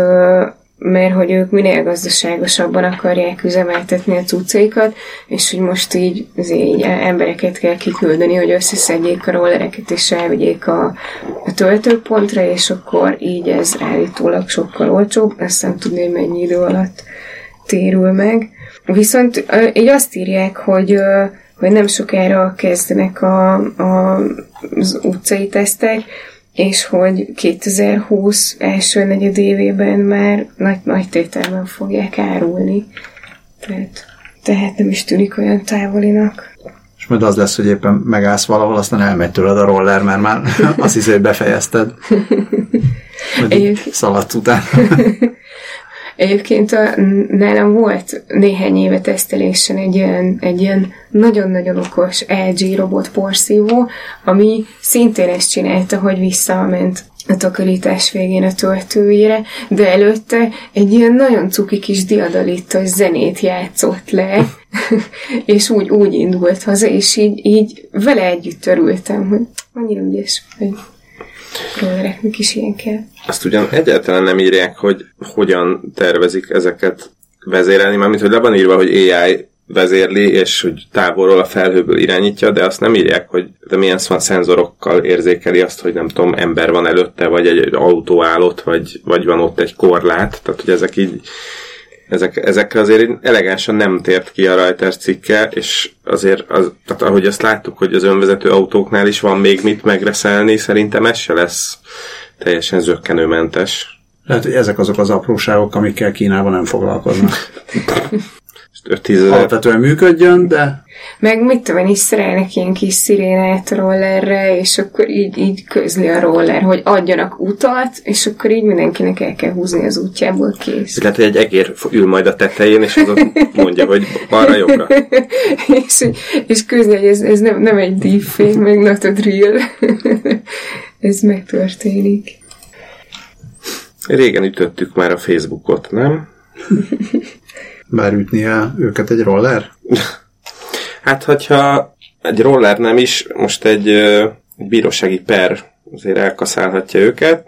mert hogy ők minél gazdaságosabban akarják üzemeltetni a cuccaikat, és hogy most így, így embereket kell kiküldeni, hogy összeszedjék a rollereket, és elvigyék a, a töltőpontra, és akkor így ez állítólag sokkal olcsóbb, azt nem tudni, hogy mennyi idő alatt térül meg. Viszont így azt írják, hogy, hogy nem sokára kezdenek a, a, az utcai tesztek, és hogy 2020 első negyed évében már nagy, nagy tételben fogják árulni. Tehát, tehát nem is tűnik olyan távolinak. És majd az lesz, hogy éppen megállsz valahol, aztán elmegy tőled a roller, mert már azt hiszi, hogy befejezted. Egyébként- szaladt után. Egyébként a, nálam volt néhány éve tesztelésen egy ilyen, egy ilyen nagyon-nagyon okos LG robot porszívó, ami szintén ezt csinálta, hogy visszament a takarítás végén a töltőjére, de előtte egy ilyen nagyon cuki kis diadalitos zenét játszott le, és úgy, úgy indult haza, és így, így vele együtt örültem, hogy annyira ügyes, hogy rollereknek is ilyen kell. Azt ugyan egyáltalán nem írják, hogy hogyan tervezik ezeket vezérelni, mármint, hogy le van írva, hogy AI vezérli, és hogy távolról a felhőből irányítja, de azt nem írják, hogy de milyen szan- szenzorokkal érzékeli azt, hogy nem tudom, ember van előtte, vagy egy, egy autó állott, vagy, vagy van ott egy korlát, tehát hogy ezek így ezek, ezekre azért elegánsan nem tért ki a Reuters cikke, és azért, az, tehát ahogy azt láttuk, hogy az önvezető autóknál is van még mit megreszelni, szerintem ez se lesz teljesen zöggenőmentes. Lehet, hogy ezek azok az apróságok, amikkel Kínában nem foglalkoznak. 5-10 ezer Alapvetően működjön, de Meg mit tudom én, is szerelnek ilyen kis szirénát rollerre, és akkor így, így közli a roller, hogy adjanak utat, és akkor így mindenkinek el kell húzni az útjából kész. lehet, hogy egy egér ül majd a tetején, és az ott mondja, hogy balra-jobbra. és, és közli, hogy ez, ez nem, nem egy deepfake, meg not a drill. ez megtörténik. Régen ütöttük már a Facebookot, nem? bár ütnie őket egy roller. Hát, hogyha egy roller nem is, most egy ö, bírósági per azért elkaszálhatja őket.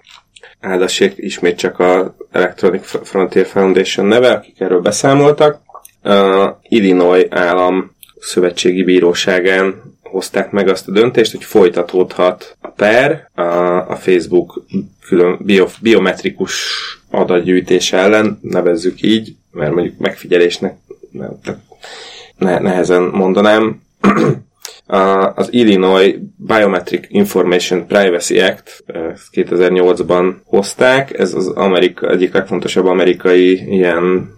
Áldassék ismét csak a Electronic Frontier Foundation neve, akik erről beszámoltak. A Illinois állam szövetségi bíróságán hozták meg azt a döntést, hogy folytatódhat a per a, a Facebook külön bio, biometrikus adatgyűjtés ellen, nevezzük így, mert mondjuk megfigyelésnek nem, ne, nehezen mondanám. Az Illinois Biometric Information Privacy Act ezt 2008-ban hozták. Ez az Amerika, egyik legfontosabb amerikai ilyen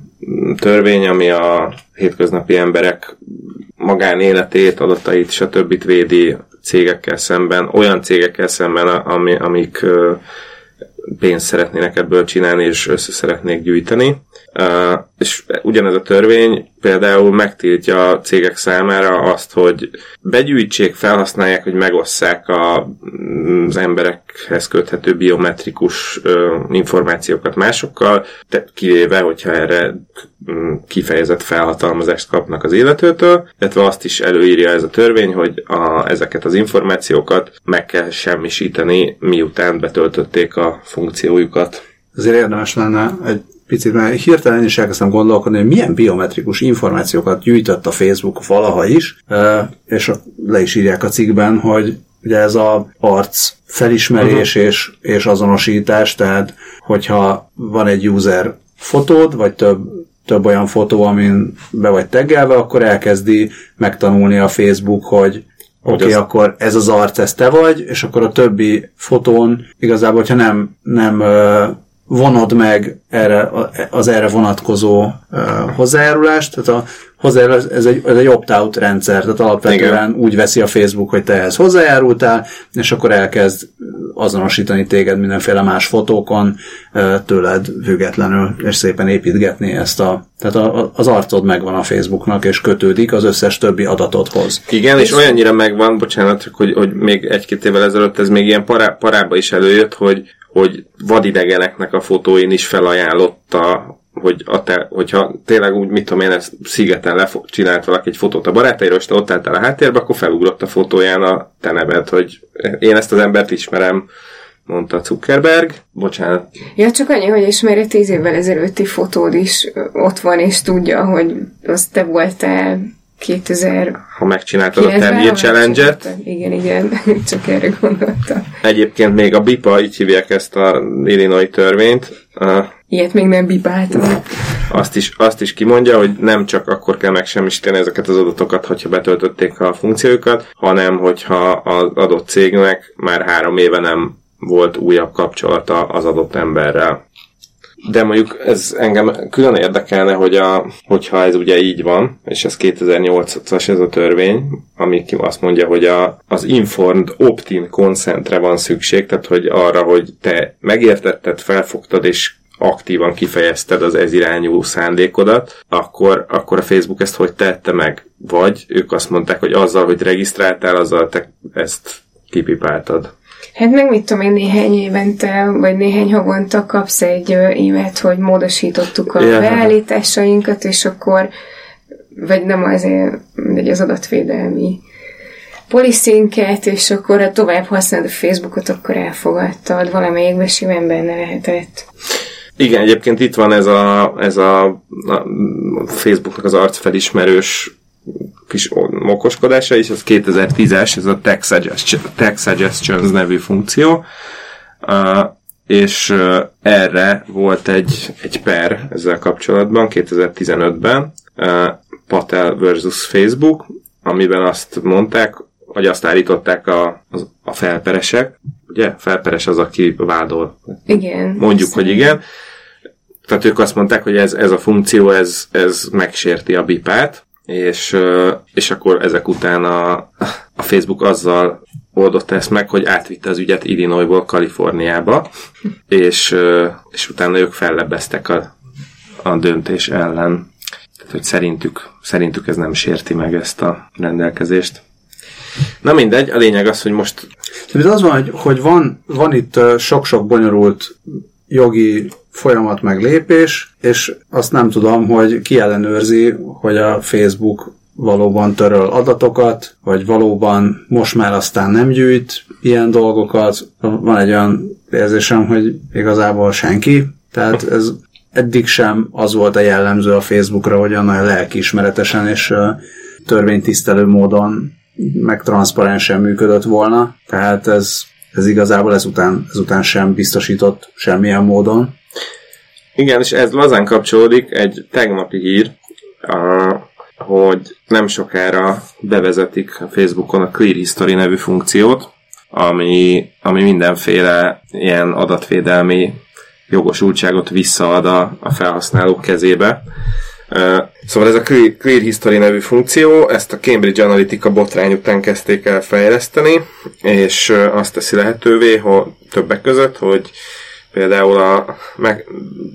törvény, ami a hétköznapi emberek magánéletét, adatait, stb. védi cégekkel szemben, olyan cégekkel szemben, ami, amik ö, pénzt szeretnének ebből csinálni, és össze szeretnék gyűjteni. És ugyanez a törvény például megtiltja a cégek számára azt, hogy begyűjtsék, felhasználják, hogy megosszák a, az emberekhez köthető biometrikus információkat másokkal, de kivéve, hogyha erre mm, kifejezett felhatalmazást kapnak az illetőtől, illetve azt is előírja ez a törvény, hogy a, ezeket az információkat meg kell semmisíteni, miután betöltötték a funkciójukat. Azért érdemes lenne egy picit, mert hirtelen is elkezdtem gondolkodni, hogy milyen biometrikus információkat gyűjtött a Facebook valaha is, és le is írják a cikkben, hogy ugye ez a arc felismerés uh-huh. és, és azonosítás, tehát hogyha van egy user fotód, vagy több, több olyan fotó, amin be vagy teggelve, akkor elkezdi megtanulni a Facebook, hogy oké, okay, az... akkor ez az arc, ez te vagy, és akkor a többi fotón igazából, hogyha nem, nem vonod meg erre, az erre vonatkozó hozzájárulást, tehát a hozzájárulás, ez egy, ez egy opt-out rendszer, tehát alapvetően Igen. úgy veszi a Facebook, hogy te ehhez hozzájárultál, és akkor elkezd azonosítani téged mindenféle más fotókon tőled függetlenül, és szépen építgetni ezt a... Tehát a, az arcod megvan a Facebooknak, és kötődik az összes többi adatodhoz. Igen, és, és olyannyira megvan, bocsánat, hogy, hogy még egy-két évvel ezelőtt ez még ilyen pará, parába is előjött, hogy hogy vadidegeneknek a fotóin is felajánlotta hogy a te, hogyha tényleg úgy, mit tudom én, ezt szigeten csinált valaki egy fotót a barátairól, és te ott álltál a háttérbe, akkor felugrott a fotóján a te neved, hogy én ezt az embert ismerem, mondta Zuckerberg. Bocsánat. Ja, csak annyi, hogy ismeri tíz évvel ezelőtti fotód is ott van, és tudja, hogy az te voltál 2000... Ha megcsináltad a Ten Challenge-et. Igen, igen, csak erre gondoltam. Egyébként még a BIPA, így hívják ezt a Illinois törvényt, Ilyet még nem bibáltam. Azt is, azt is kimondja, hogy nem csak akkor kell megsemmisíteni ezeket az adatokat, hogyha betöltötték a funkciókat, hanem hogyha az adott cégnek már három éve nem volt újabb kapcsolata az adott emberrel. De mondjuk ez engem külön érdekelne, hogy a, hogyha ez ugye így van, és ez 2008-as ez a törvény, ami azt mondja, hogy a, az informed opt-in consentre van szükség, tehát hogy arra, hogy te megértetted, felfogtad és aktívan kifejezted az ez irányú szándékodat, akkor, akkor a Facebook ezt hogy tette meg? Vagy ők azt mondták, hogy azzal, hogy regisztráltál, azzal te ezt kipipáltad. Hát meg mit tudom én, néhány évente, vagy néhány havonta kapsz egy évet, hogy módosítottuk a yeah. beállításainkat, és akkor, vagy nem azért, egy az adatvédelmi poliszinket, és akkor ha tovább használod a Facebookot, akkor elfogadtad, valamelyikben simán benne lehetett. Igen, egyébként itt van ez a, ez a, a Facebooknak az arcfelismerős kis mokoskodása, és ez 2010-es, ez a Tech, Suggestions, Tech Suggestions nevű funkció, uh, és uh, erre volt egy, egy per ezzel kapcsolatban 2015-ben, uh, Patel versus Facebook, amiben azt mondták, vagy azt állították a, a felperesek, ugye? Felperes az, aki vádol. Igen. Mondjuk, hogy igen. Tehát ők azt mondták, hogy ez, ez a funkció, ez, ez megsérti a bipát, és, és akkor ezek után a, a Facebook azzal oldotta ezt meg, hogy átvitte az ügyet Illinoisból Kaliforniába, és, és utána ők fellebbeztek a, a döntés ellen. Tehát, hogy szerintük, szerintük ez nem sérti meg ezt a rendelkezést. Na mindegy, a lényeg az, hogy most... Tehát az van, hogy, hogy van, van itt sok-sok bonyolult jogi folyamat meg lépés, és azt nem tudom, hogy ki ellenőrzi, hogy a Facebook valóban töröl adatokat, vagy valóban most már aztán nem gyűjt ilyen dolgokat. Van egy olyan érzésem, hogy igazából senki. Tehát ez eddig sem az volt a jellemző a Facebookra, hogy olyan lelkiismeretesen és törvénytisztelő módon meg transzparensen működött volna. Tehát ez, ez igazából ezután, ezután sem biztosított semmilyen módon. Igen, és ez lazán kapcsolódik egy tegnapi hír, a, hogy nem sokára bevezetik a Facebookon a Clear History nevű funkciót, ami, ami mindenféle ilyen adatvédelmi jogosultságot visszaad a, a felhasználók kezébe. Szóval ez a Clear History nevű funkció, ezt a Cambridge Analytica botrány után kezdték el fejleszteni, és azt teszi lehetővé, hogy többek között, hogy például a, meg,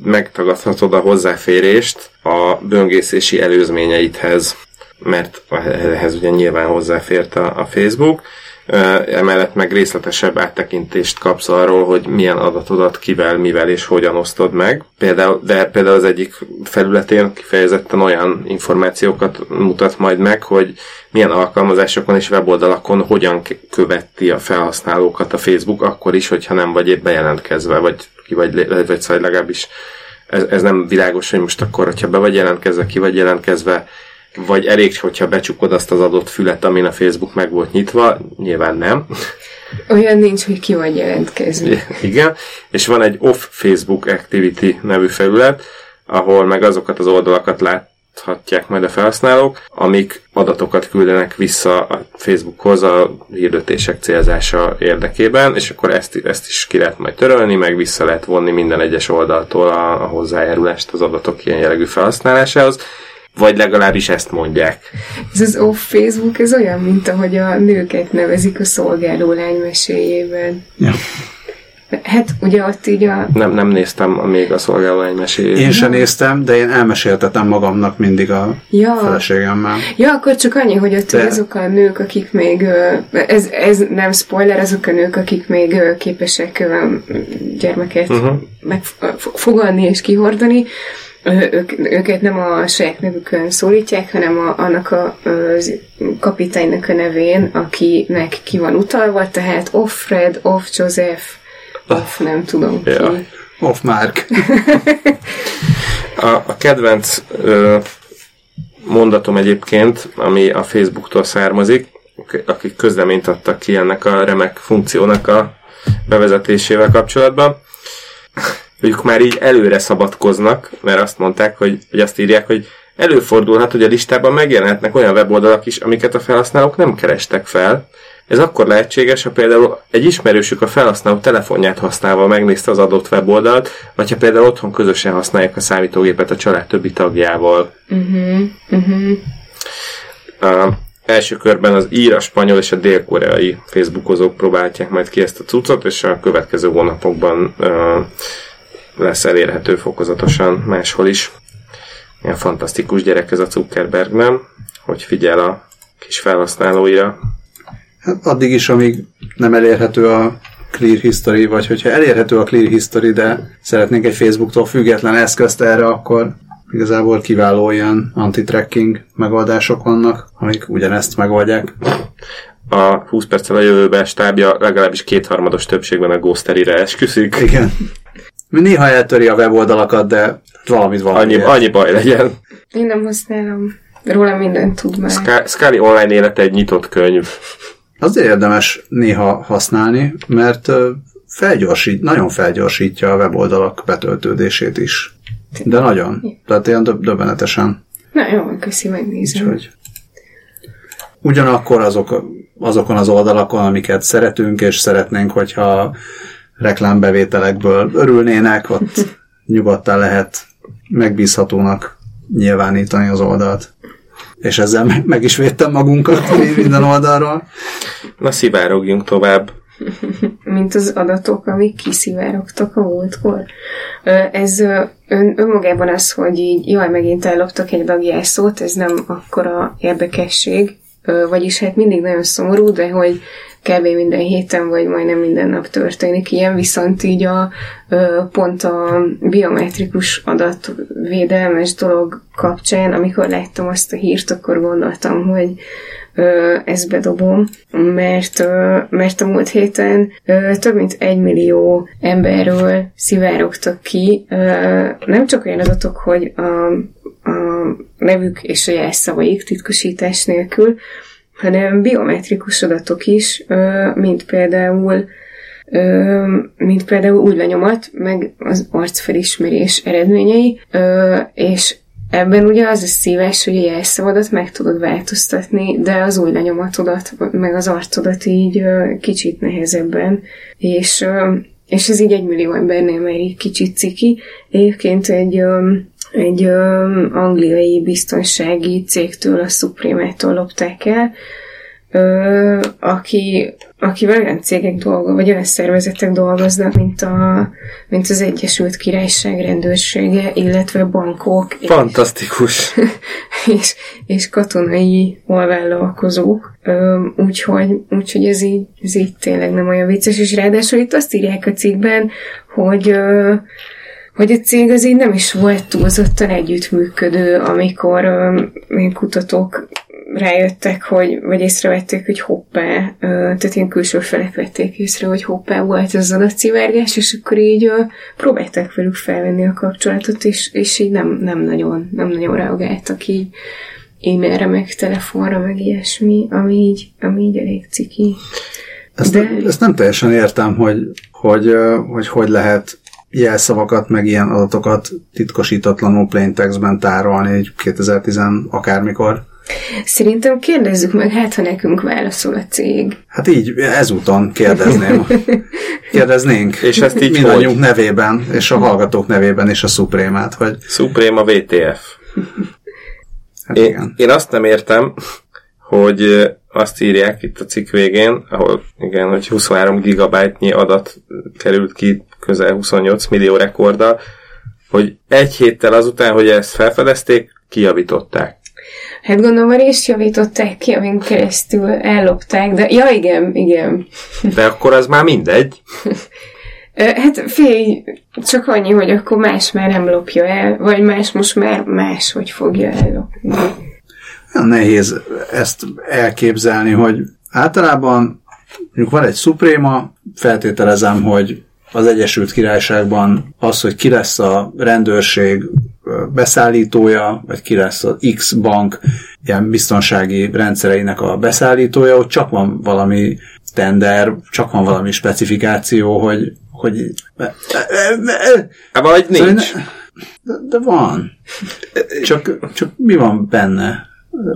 megtagadhatod a hozzáférést a böngészési előzményeidhez, mert ehhez ugye nyilván hozzáfért a, a Facebook, emellett meg részletesebb áttekintést kapsz arról, hogy milyen adatodat kivel, mivel és hogyan osztod meg. Például, de például az egyik felületén kifejezetten olyan információkat mutat majd meg, hogy milyen alkalmazásokon és weboldalakon hogyan követi a felhasználókat a Facebook, akkor is, hogyha nem vagy épp bejelentkezve, vagy ki vagy, vagy szóval legalábbis ez, ez nem világos, hogy most akkor, hogyha be vagy jelentkezve, ki vagy jelentkezve, vagy elég, hogyha becsukod azt az adott fület, amin a Facebook meg volt nyitva, nyilván nem. Olyan nincs, hogy ki vagy jelentkezni. Igen, és van egy Off Facebook Activity nevű felület, ahol meg azokat az oldalakat láthatják majd a felhasználók, amik adatokat küldenek vissza a Facebookhoz a hirdetések célzása érdekében, és akkor ezt, ezt is ki lehet majd törölni, meg vissza lehet vonni minden egyes oldaltól a, a hozzájárulást az adatok ilyen jellegű felhasználásához vagy legalábbis ezt mondják. Ez az off Facebook, ez olyan, mint ahogy a nőket nevezik a szolgáló lány meséjében. Ja. Hát ugye ott így a... Nem, nem néztem még a szolgáló lány meséjét. Én sem néztem, de én elmeséltetem magamnak mindig a Ja. feleségemmel. Ja, akkor csak annyi, hogy ott De- azok a nők, akik még, ez, ez nem spoiler, azok a nők, akik még képesek gyermeket Mhm. uh-huh. megfogadni és kihordani, ők, őket nem a saját nevükön szólítják, hanem a, annak a az kapitánynak a nevén, akinek ki van utalva, tehát off Fred, off Joseph, off nem tudom ki. Ja. Off Mark. A, a kedvenc ö, mondatom egyébként, ami a Facebooktól származik, akik közleményt adtak ki ennek a remek funkciónak a bevezetésével kapcsolatban, ők már így előre szabadkoznak, mert azt mondták, hogy, hogy azt írják, hogy előfordulhat, hogy a listában megjelenhetnek olyan weboldalak is, amiket a felhasználók nem kerestek fel. Ez akkor lehetséges, ha például egy ismerősük a felhasználó telefonját használva megnézte az adott weboldalt, vagy ha például otthon közösen használják a számítógépet a család többi tagjával. Uh-huh, uh-huh. A első körben az ír, a spanyol és a dél-koreai facebookozók próbálják majd ki ezt a cuccot, és a következő hónapokban ö, lesz elérhető fokozatosan máshol is. Ilyen fantasztikus gyerek ez a Zuckerberg, nem? Hogy figyel a kis felhasználóira. Hát addig is, amíg nem elérhető a Clear History, vagy hogyha elérhető a Clear History, de szeretnénk egy Facebooktól független eszközt erre, akkor igazából kiváló ilyen anti-tracking megoldások vannak, amik ugyanezt megoldják. A 20 perccel a jövőbe stábja legalábbis kétharmados többségben a Ghosterire esküszik. Igen. Néha eltöri a weboldalakat, de valamit Annyi, valamiért. annyi baj legyen. Én nem használom. Róla mindent tud már. Sky- Scully online élete egy nyitott könyv. Azért érdemes néha használni, mert felgyorsít, nagyon felgyorsítja a weboldalak betöltődését is. De nagyon. Tehát ilyen döb- döbbenetesen. Na jó, köszi, megnézem. Úgyhogy ugyanakkor azok, azokon az oldalakon, amiket szeretünk, és szeretnénk, hogyha reklámbevételekből örülnének, ott nyugodtan lehet megbízhatónak nyilvánítani az oldalt. És ezzel meg- is védtem magunkat minden oldalról. Na szivárogjunk tovább. mint az adatok, amik kiszivárogtak a múltkor. Ez ön, önmagában az, hogy így jaj, megint elloptak egy dagjászót, ez nem akkora érdekesség, vagyis hát mindig nagyon szomorú, de hogy kb. minden héten, vagy majdnem minden nap történik ilyen, viszont így a pont a biometrikus adatvédelmes dolog kapcsán, amikor láttam azt a hírt, akkor gondoltam, hogy ezt bedobom, mert, mert a múlt héten több mint egy millió emberről szivárogtak ki, nem csak olyan adatok, hogy a, a nevük és a jelszavaik titkosítás nélkül, hanem biometrikus adatok is, mint például mint például új lenyomat, meg az arcfelismerés eredményei, és Ebben ugye az a szíves, hogy a jelszavadat meg tudod változtatni, de az új lenyomatodat, meg az arcodat így kicsit nehezebben. És, és ez így egy millió embernél már így kicsit ciki. Egyébként egy, egy ö, angliai biztonsági cégtől, a Supreme-tól lopták el, ö, aki, akivel olyan cégek dolgoznak, vagy olyan szervezetek dolgoznak, mint, a, mint az Egyesült Királyság rendőrsége, illetve bankok, és, Fantasztikus. és, és katonai alvállalkozók. Ö, Úgyhogy, úgyhogy ez, így, ez így tényleg nem olyan vicces, és ráadásul itt azt írják a cikkben, hogy ö, hogy a cég azért nem is volt túlzottan együttműködő, amikor ö, kutatók rájöttek, hogy, vagy észrevették, hogy hoppá, tehát ilyen külső felek vették észre, hogy hoppá volt az adatszivárgás, és akkor így próbálták velük felvenni a kapcsolatot, és, és így nem, nem, nagyon, nem nagyon reagáltak így e-mailre, meg telefonra, meg ilyesmi, ami így, ami így elég ciki. Ezt, De... ezt nem teljesen értem, hogy hogy, hogy hogy lehet jelszavakat, meg ilyen adatokat titkosítatlanul plaintextben tárolni 2010 akármikor. Szerintem kérdezzük meg, hát ha nekünk válaszol a cég. Hát így, ezúton kérdezném. Kérdeznénk. És ezt így Mindannyiunk hogy? nevében, és a hallgatók nevében, és a Supreme-át, hogy... Supreme VTF. Hát én, igen. én azt nem értem, hogy azt írják itt a cikk végén, ahol igen, hogy 23 gigabájtnyi adat került ki közel 28 millió rekorddal, hogy egy héttel azután, hogy ezt felfedezték, kijavították. Hát gondolom a részt javították ki, amin keresztül ellopták, de ja igen, igen. De akkor az már mindegy. Hát félj, csak annyi, hogy akkor más már nem lopja el, vagy más most már más, hogy fogja ellopni. Nehéz ezt elképzelni, hogy általában mondjuk van egy szupréma, feltételezem, hogy az Egyesült Királyságban az, hogy ki lesz a rendőrség beszállítója, vagy ki lesz az X bank ilyen biztonsági rendszereinek a beszállítója, ott csak van valami tender, csak van valami specifikáció, hogy, hogy hát vagy nincs. De, de van. Csak, csak mi van benne?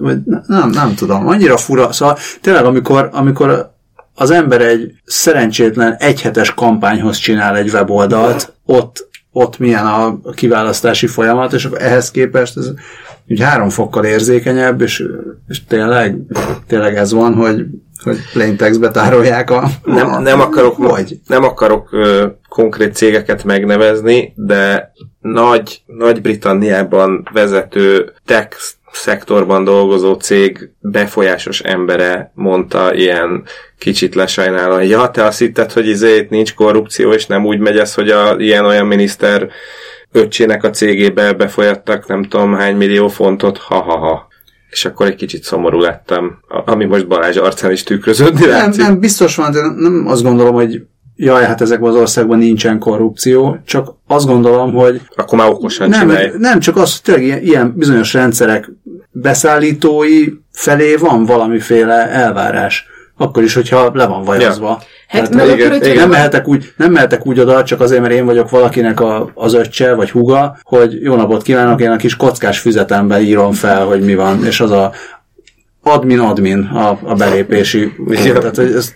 Vagy nem, nem tudom. Annyira fura. Szóval tényleg, amikor, amikor az ember egy szerencsétlen egyhetes kampányhoz csinál egy weboldalt, ott, ott milyen a kiválasztási folyamat, és ehhez képest ez úgy három fokkal érzékenyebb, és, és tényleg, tényleg ez van, hogy, hogy plain textbe tárolják a... Nem, a, nem akarok, vagy. Nem akarok ö, konkrét cégeket megnevezni, de nagy, Nagy-Britanniában vezető text szektorban dolgozó cég befolyásos embere mondta ilyen kicsit lesajnálva, ja, te azt hitted, hogy izét nincs korrupció, és nem úgy megy ez, hogy a ilyen-olyan miniszter öccsének a cégébe befolyattak nem tudom hány millió fontot, ha-ha-ha. És akkor egy kicsit szomorú lettem, ami most Balázs arcán is tükröződni nem, nem, biztos van, de nem azt gondolom, hogy jaj, hát ezekben az országban nincsen korrupció, csak azt gondolom, hogy... Akkor már okosan nem, csinálj. Nem, csak az, hogy tényleg ilyen, ilyen bizonyos rendszerek beszállítói felé van valamiféle elvárás. Akkor is, hogyha le van vajazva. Ja. Hát Tehát, igen, igen. Nem, mehetek úgy, nem mehetek úgy oda, csak azért, mert én vagyok valakinek a, az öccse, vagy huga, hogy jó napot kívánok, én a kis kockás füzetemben írom fel, hogy mi van, és az a admin-admin a, a belépési. Tehát, hogy ez,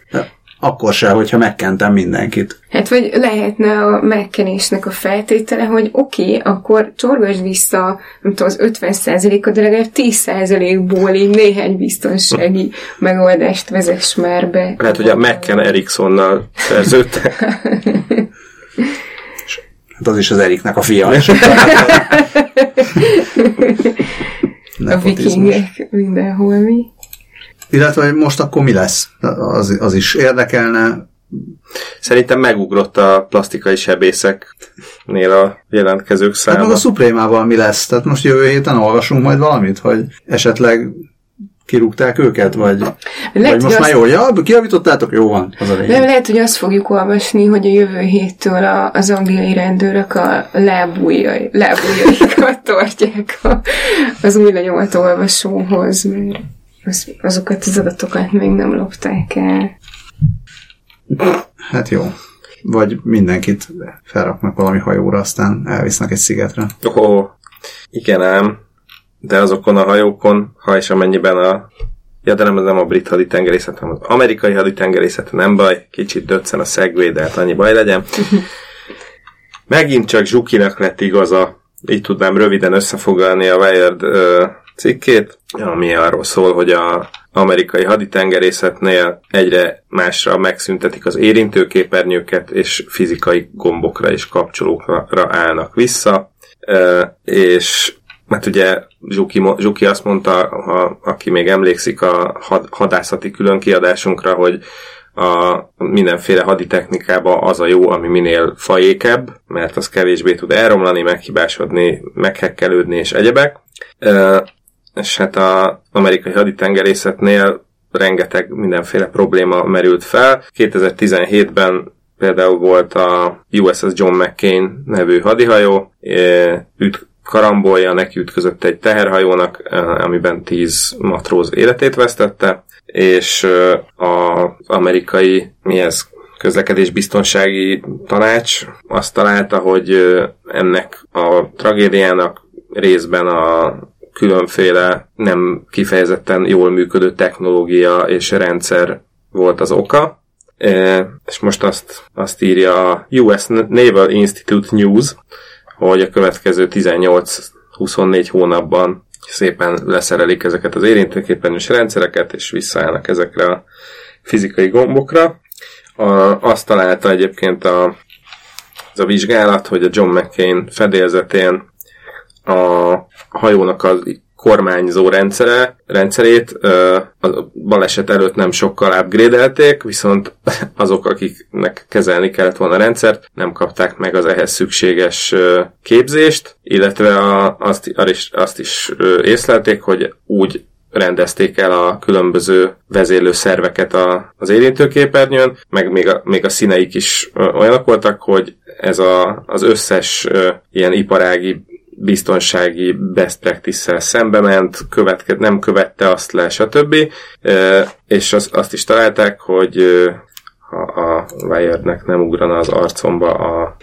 akkor se, hogyha megkentem mindenkit. Hát vagy lehetne a megkenésnek a feltétele, hogy oké, okay, akkor csorgasd vissza, nem tudom, az 50%-ot, de legalább 10%-ból így néhány biztonsági megoldást vezess már be. Lehet, hogy a McKen Ericssonnal szerződtek. hát az is az Eriknek a fia. a vikingek mindenhol mi. Illetve, hogy most akkor mi lesz? Az, az is érdekelne. Szerintem megugrott a plastikai sebészeknél a jelentkezők száma. Hát meg a Suprémával mi lesz? Tehát most jövő héten olvasunk majd valamit, hogy esetleg kirúgták őket, vagy, lehet, vagy most már azt... jó, ja, kiavítottátok, jó van, az a lényeg. Nem, lehet, hogy azt fogjuk olvasni, hogy a jövő héttől a, az angliai rendőrök a lábújjai, lábújjaikat tartják a, az új lenyomat olvasóhoz, mert az, azokat az adatokat még nem lopták el. Hát jó. Vagy mindenkit felraknak valami hajóra, aztán elvisznek egy szigetre. Oh, igen ám, de azokon a hajókon, ha és amennyiben a Ja, de nem, nem a brit haditengerészet, hanem az amerikai haditengerészet, nem baj, kicsit döccen a szegvé, de hát annyi baj legyen. Megint csak Zsukinak lett igaza, így tudnám röviden összefoglalni a Wired uh, cikkét, ami arról szól, hogy a amerikai haditengerészetnél egyre másra megszüntetik az érintőképernyőket, és fizikai gombokra és kapcsolókra állnak vissza, és mert ugye Zsuki, Zsuki azt mondta, a, aki még emlékszik a had, hadászati különkiadásunkra, hogy a mindenféle haditechnikában az a jó, ami minél fajékebb, mert az kevésbé tud elromlani, meghibásodni, meghekkelődni és egyebek és hát az amerikai haditengerészetnél rengeteg mindenféle probléma merült fel. 2017-ben például volt a USS John McCain nevű hadihajó, üt, karambolja neki ütközött egy teherhajónak, amiben 10 matróz életét vesztette, és az amerikai mi ez, közlekedésbiztonsági tanács azt találta, hogy ennek a tragédiának részben a különféle nem kifejezetten jól működő technológia és rendszer volt az oka, és most azt, azt írja a US Naval Institute News, hogy a következő 18-24 hónapban szépen leszerelik ezeket az érintőképernyős rendszereket, és visszaállnak ezekre a fizikai gombokra. A, azt találta egyébként a, az a vizsgálat, hogy a John McCain fedélzetén a hajónak az kormányzó rendszere, rendszerét a baleset előtt nem sokkal upgrade viszont azok, akiknek kezelni kellett volna a rendszert, nem kapták meg az ehhez szükséges képzést, illetve a, azt, azt is észlelték, hogy úgy rendezték el a különböző vezérlő szerveket a, az érintőképernyőn, meg még a, még a színeik is olyanok voltak, hogy ez a, az összes ilyen iparági biztonsági best practice-szel szembe ment, követke, nem követte azt le, stb. És az, azt is találták, hogy ha a Wired-nek nem ugrana az arcomba a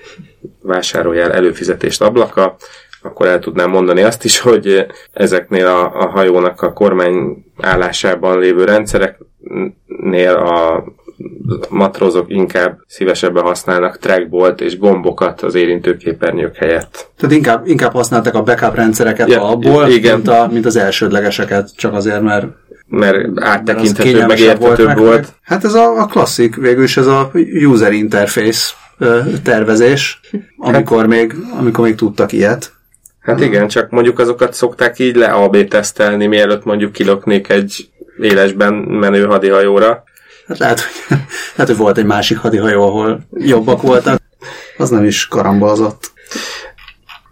vásárolják előfizetést ablaka, akkor el tudnám mondani azt is, hogy ezeknél a, a hajónak a kormány állásában lévő rendszereknél a matrózok inkább szívesebben használnak trackbolt és gombokat az érintőképernyők helyett. Tehát inkább, inkább használtak a backup rendszereket ja, abból, igen. Mint, a, mint az elsődlegeseket, csak azért, mert mert áttekinthető, meg érthetőbb volt. volt. Hát ez a, a klasszik, végül is ez a user interface tervezés, amikor, hát, még, amikor még tudtak ilyet. Hát igen, csak mondjuk azokat szokták így le AB tesztelni, mielőtt mondjuk kiloknék egy élesben menő hadihajóra. Hát lehet, hogy, lehet, hogy volt egy másik hadihajó, ahol jobbak voltak. Az nem is karambolzott.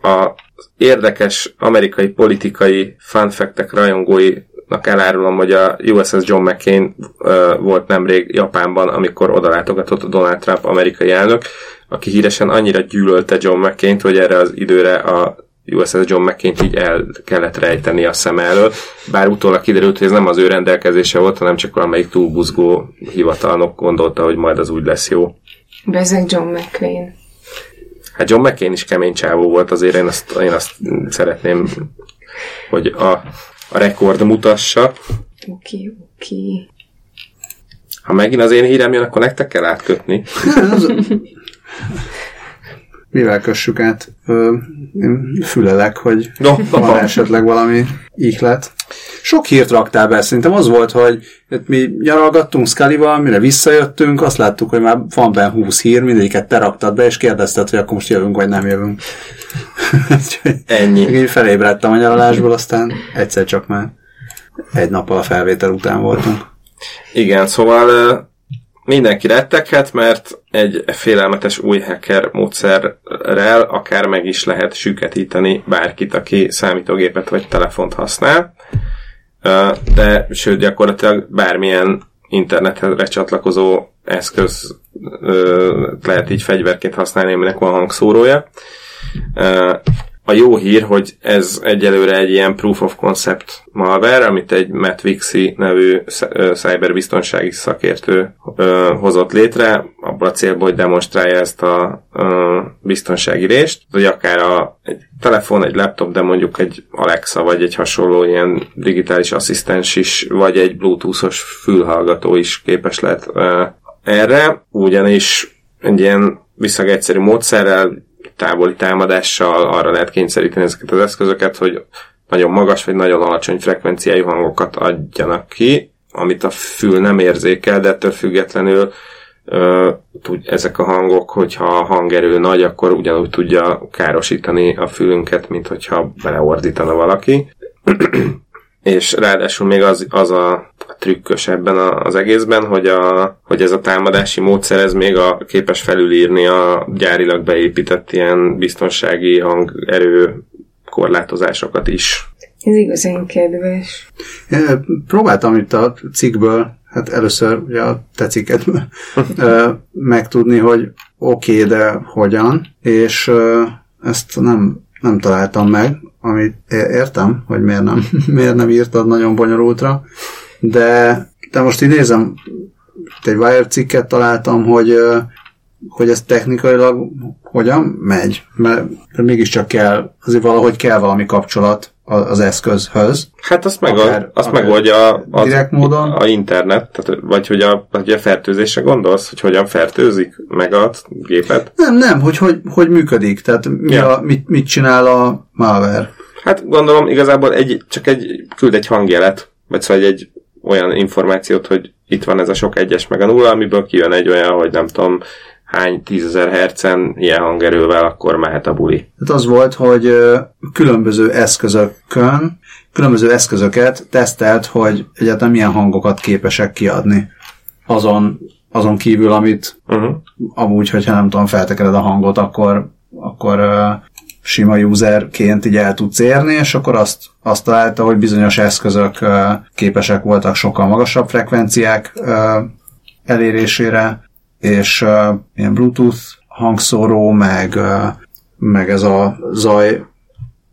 A érdekes amerikai politikai fanfektek rajongóinak elárulom, hogy a USS John McCain uh, volt nemrég Japánban, amikor odalátogatott a Donald Trump amerikai elnök, aki híresen annyira gyűlölte John McCain-t, hogy erre az időre a USS John mccain így el kellett rejteni a szem elől, bár utólag kiderült, hogy ez nem az ő rendelkezése volt, hanem csak valamelyik túlbuzgó hivatalnok gondolta, hogy majd az úgy lesz jó. Bezeg John McCain. Hát John McCain is kemény csávó volt, azért én azt, én azt szeretném, hogy a, a rekord mutassa. Oké, okay, oké. Okay. Ha megint az én hírem jön, akkor nektek kell átkötni. mivel kössük át? Ö, én fülelek, hogy no, van esetleg valami ihlet. Sok hírt raktál be, szerintem az volt, hogy mi nyaralgattunk scully mire visszajöttünk, azt láttuk, hogy már van benne 20 hír, mindegyiket te raktad be, és kérdezted, hogy akkor most jövünk, vagy nem jövünk. Ennyi. Én felébredtem a nyaralásból, aztán egyszer csak már egy nappal a felvétel után voltunk. Igen, szóval mindenki retteghet, mert egy félelmetes új hacker módszerrel akár meg is lehet süketíteni bárkit, aki számítógépet vagy telefont használ. De sőt, gyakorlatilag bármilyen internetre csatlakozó eszköz lehet így fegyverként használni, aminek van hangszórója. A jó hír, hogy ez egyelőre egy ilyen proof of concept malware, amit egy Matt Vixi nevű cyberbiztonsági szakértő hozott létre, abban a célból, hogy demonstrálja ezt a biztonsági részt, hogy akár a, egy telefon, egy laptop, de mondjuk egy Alexa, vagy egy hasonló ilyen digitális asszisztens is, vagy egy bluetoothos fülhallgató is képes lehet erre, ugyanis egy ilyen viszonylag egyszerű módszerrel távoli támadással arra lehet kényszeríteni ezeket az eszközöket, hogy nagyon magas vagy nagyon alacsony frekvenciájú hangokat adjanak ki, amit a fül nem érzékel, de ettől függetlenül ö, tud, ezek a hangok, hogyha a hangerő nagy, akkor ugyanúgy tudja károsítani a fülünket, mint hogyha beleordítana valaki. és ráadásul még az, az a trükkös ebben az egészben, hogy, a, hogy ez a támadási módszer ez még a, képes felülírni a gyárilag beépített ilyen biztonsági hangerő korlátozásokat is. Ez igazán kedves. Én próbáltam itt a cikkből, hát először ugye a te cikketből megtudni, hogy oké, okay, de hogyan, és ezt nem, nem találtam meg, amit é- értem, hogy miért nem, miért nem írtad nagyon bonyolultra, de, de most itt egy Wire cikket találtam, hogy hogy ez technikailag hogyan megy, mert mégiscsak kell, azért valahogy kell valami kapcsolat a- az eszközhöz. Hát azt, meg Akár- a, azt akár megoldja az, direkt módon. a internet, tehát, vagy hogy a, vagy a fertőzésre gondolsz, hogy hogyan fertőzik meg a gépet? Nem, nem, hogy hogy, hogy működik, tehát mi Ja. a, mit, mit csinál a malware. Hát gondolom igazából egy, csak egy, küld egy hangjelet, vagy szóval egy olyan információt, hogy itt van ez a sok egyes meg a nulla, amiből kijön egy olyan, hogy nem tudom, hány tízezer hercen ilyen hangerővel, akkor mehet a buli. Tehát az volt, hogy különböző eszközökön, különböző eszközöket tesztelt, hogy egyáltalán milyen hangokat képesek kiadni. Azon, azon kívül, amit Uh-huh. amúgy, hogyha nem tudom, feltekered a hangot, akkor, akkor sima userként így el tudsz érni, és akkor azt, azt találta, hogy bizonyos eszközök képesek voltak sokkal magasabb frekvenciák elérésére, és ilyen Bluetooth hangszóró, meg, meg ez a zaj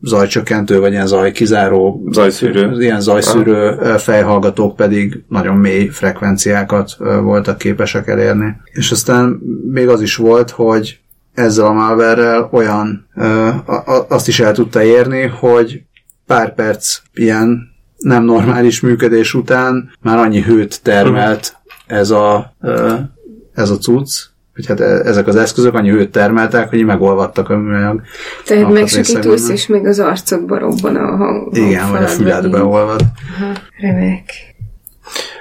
zajcsökkentő, vagy ilyen zajkizáró, Zajszűrő. ilyen zajszűrő fejhallgatók pedig nagyon mély frekvenciákat voltak képesek elérni. És aztán még az is volt, hogy ezzel a malware olyan, ö, a- azt is el tudta érni, hogy pár perc ilyen nem normális működés után már annyi hőt termelt ez a, ö, ez a cucc, hogy hát e- ezek az eszközök annyi hőt termeltek, hogy megolvadtak a műanyag. Tehát vannak. és még az arcodba robban a hang. Igen, vagy a füledbe olvad. Aha, remek.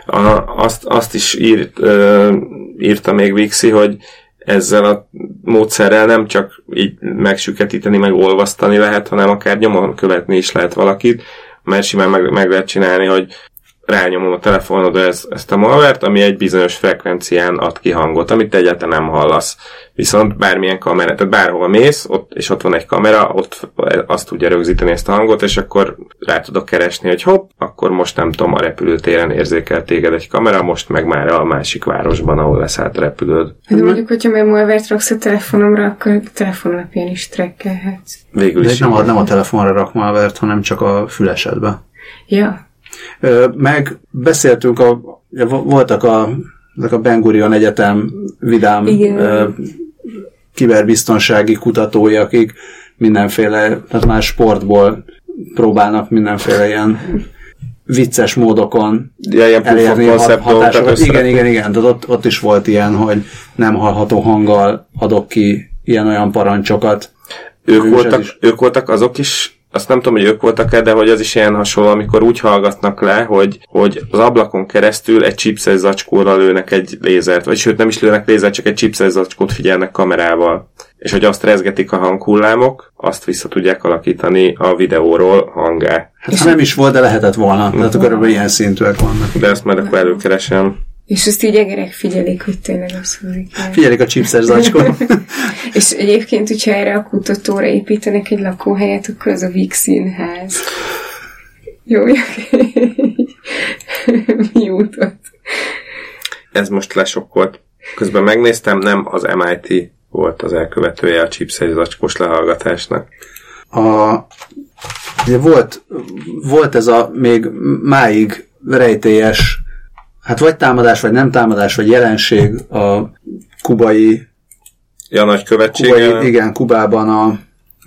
A, azt, azt is írt, ö, írta még Vixi, hogy ezzel a módszerrel nem csak így megsüketíteni, meg olvasztani lehet, hanem akár nyomon követni is lehet valakit, mert simán meg, meg lehet csinálni, hogy rányomom a telefonodra ez, ezt a malvert, ami egy bizonyos frekvencián ad ki hangot, amit te egyáltalán nem hallasz. Viszont bármilyen kamera, tehát bárhova mész, ott, és ott van egy kamera, ott azt tudja rögzíteni ezt a hangot, és akkor rá tudok keresni, hogy hopp, akkor most nem tudom, a repülőtéren érzékel téged egy kamera, most meg már a másik városban, ahol leszállt a repülőd. Hát de mondjuk, hogyha már malvert raksz a telefonomra, akkor a telefon alapján is trekkelhetsz. Végül De is. nem a, nem a telefonra rak malvert, hanem csak a fülesedbe. Ja. Meg beszéltünk, a, voltak a, ezek a Ben Gurion Egyetem vidám Igen. kiberbiztonsági kutatói, akik mindenféle, tehát már sportból próbálnak mindenféle ilyen vicces módokon Ja, ilyen elérni a hat- hatásokat. Igen, igen, igen. Tehát ott, ott is volt ilyen, hogy nem hallható hanggal adok ki ilyen-olyan parancsokat. ők voltak, ők voltak azok is, azt nem tudom, hogy ők voltak-e, de hogy az is ilyen hasonló, amikor úgy hallgatnak le, hogy, hogy az ablakon keresztül egy chipses zacskóra lőnek egy lézert, vagy sőt nem is lőnek lézert, csak egy chipses zacskót figyelnek kamerával. És hogy azt rezgetik a hanghullámok, azt vissza tudják alakítani a videóról hangá. Hát ha nem is volt, de lehetett volna. Tehát körülbelül ilyen szintűek vannak. De ezt majd akkor előkeresem. És azt így egerek figyelik, hogy tényleg el. Figyelik a chipses zacskót. És egyébként, hogyha erre a kutatóra építenek egy lakóhelyet, akkor az a Vix színház. Jó. Mi jutott? Ez most lesokkolt. Közben megnéztem, nem az MIT volt az elkövetője a chipses zacskós lehallgatásnak. a, ugye volt, volt ez a még máig rejtélyes, hát vagy támadás, vagy nem támadás, vagy jelenség a kubai, Ja, nagy követség. kubai igen, Kubában a,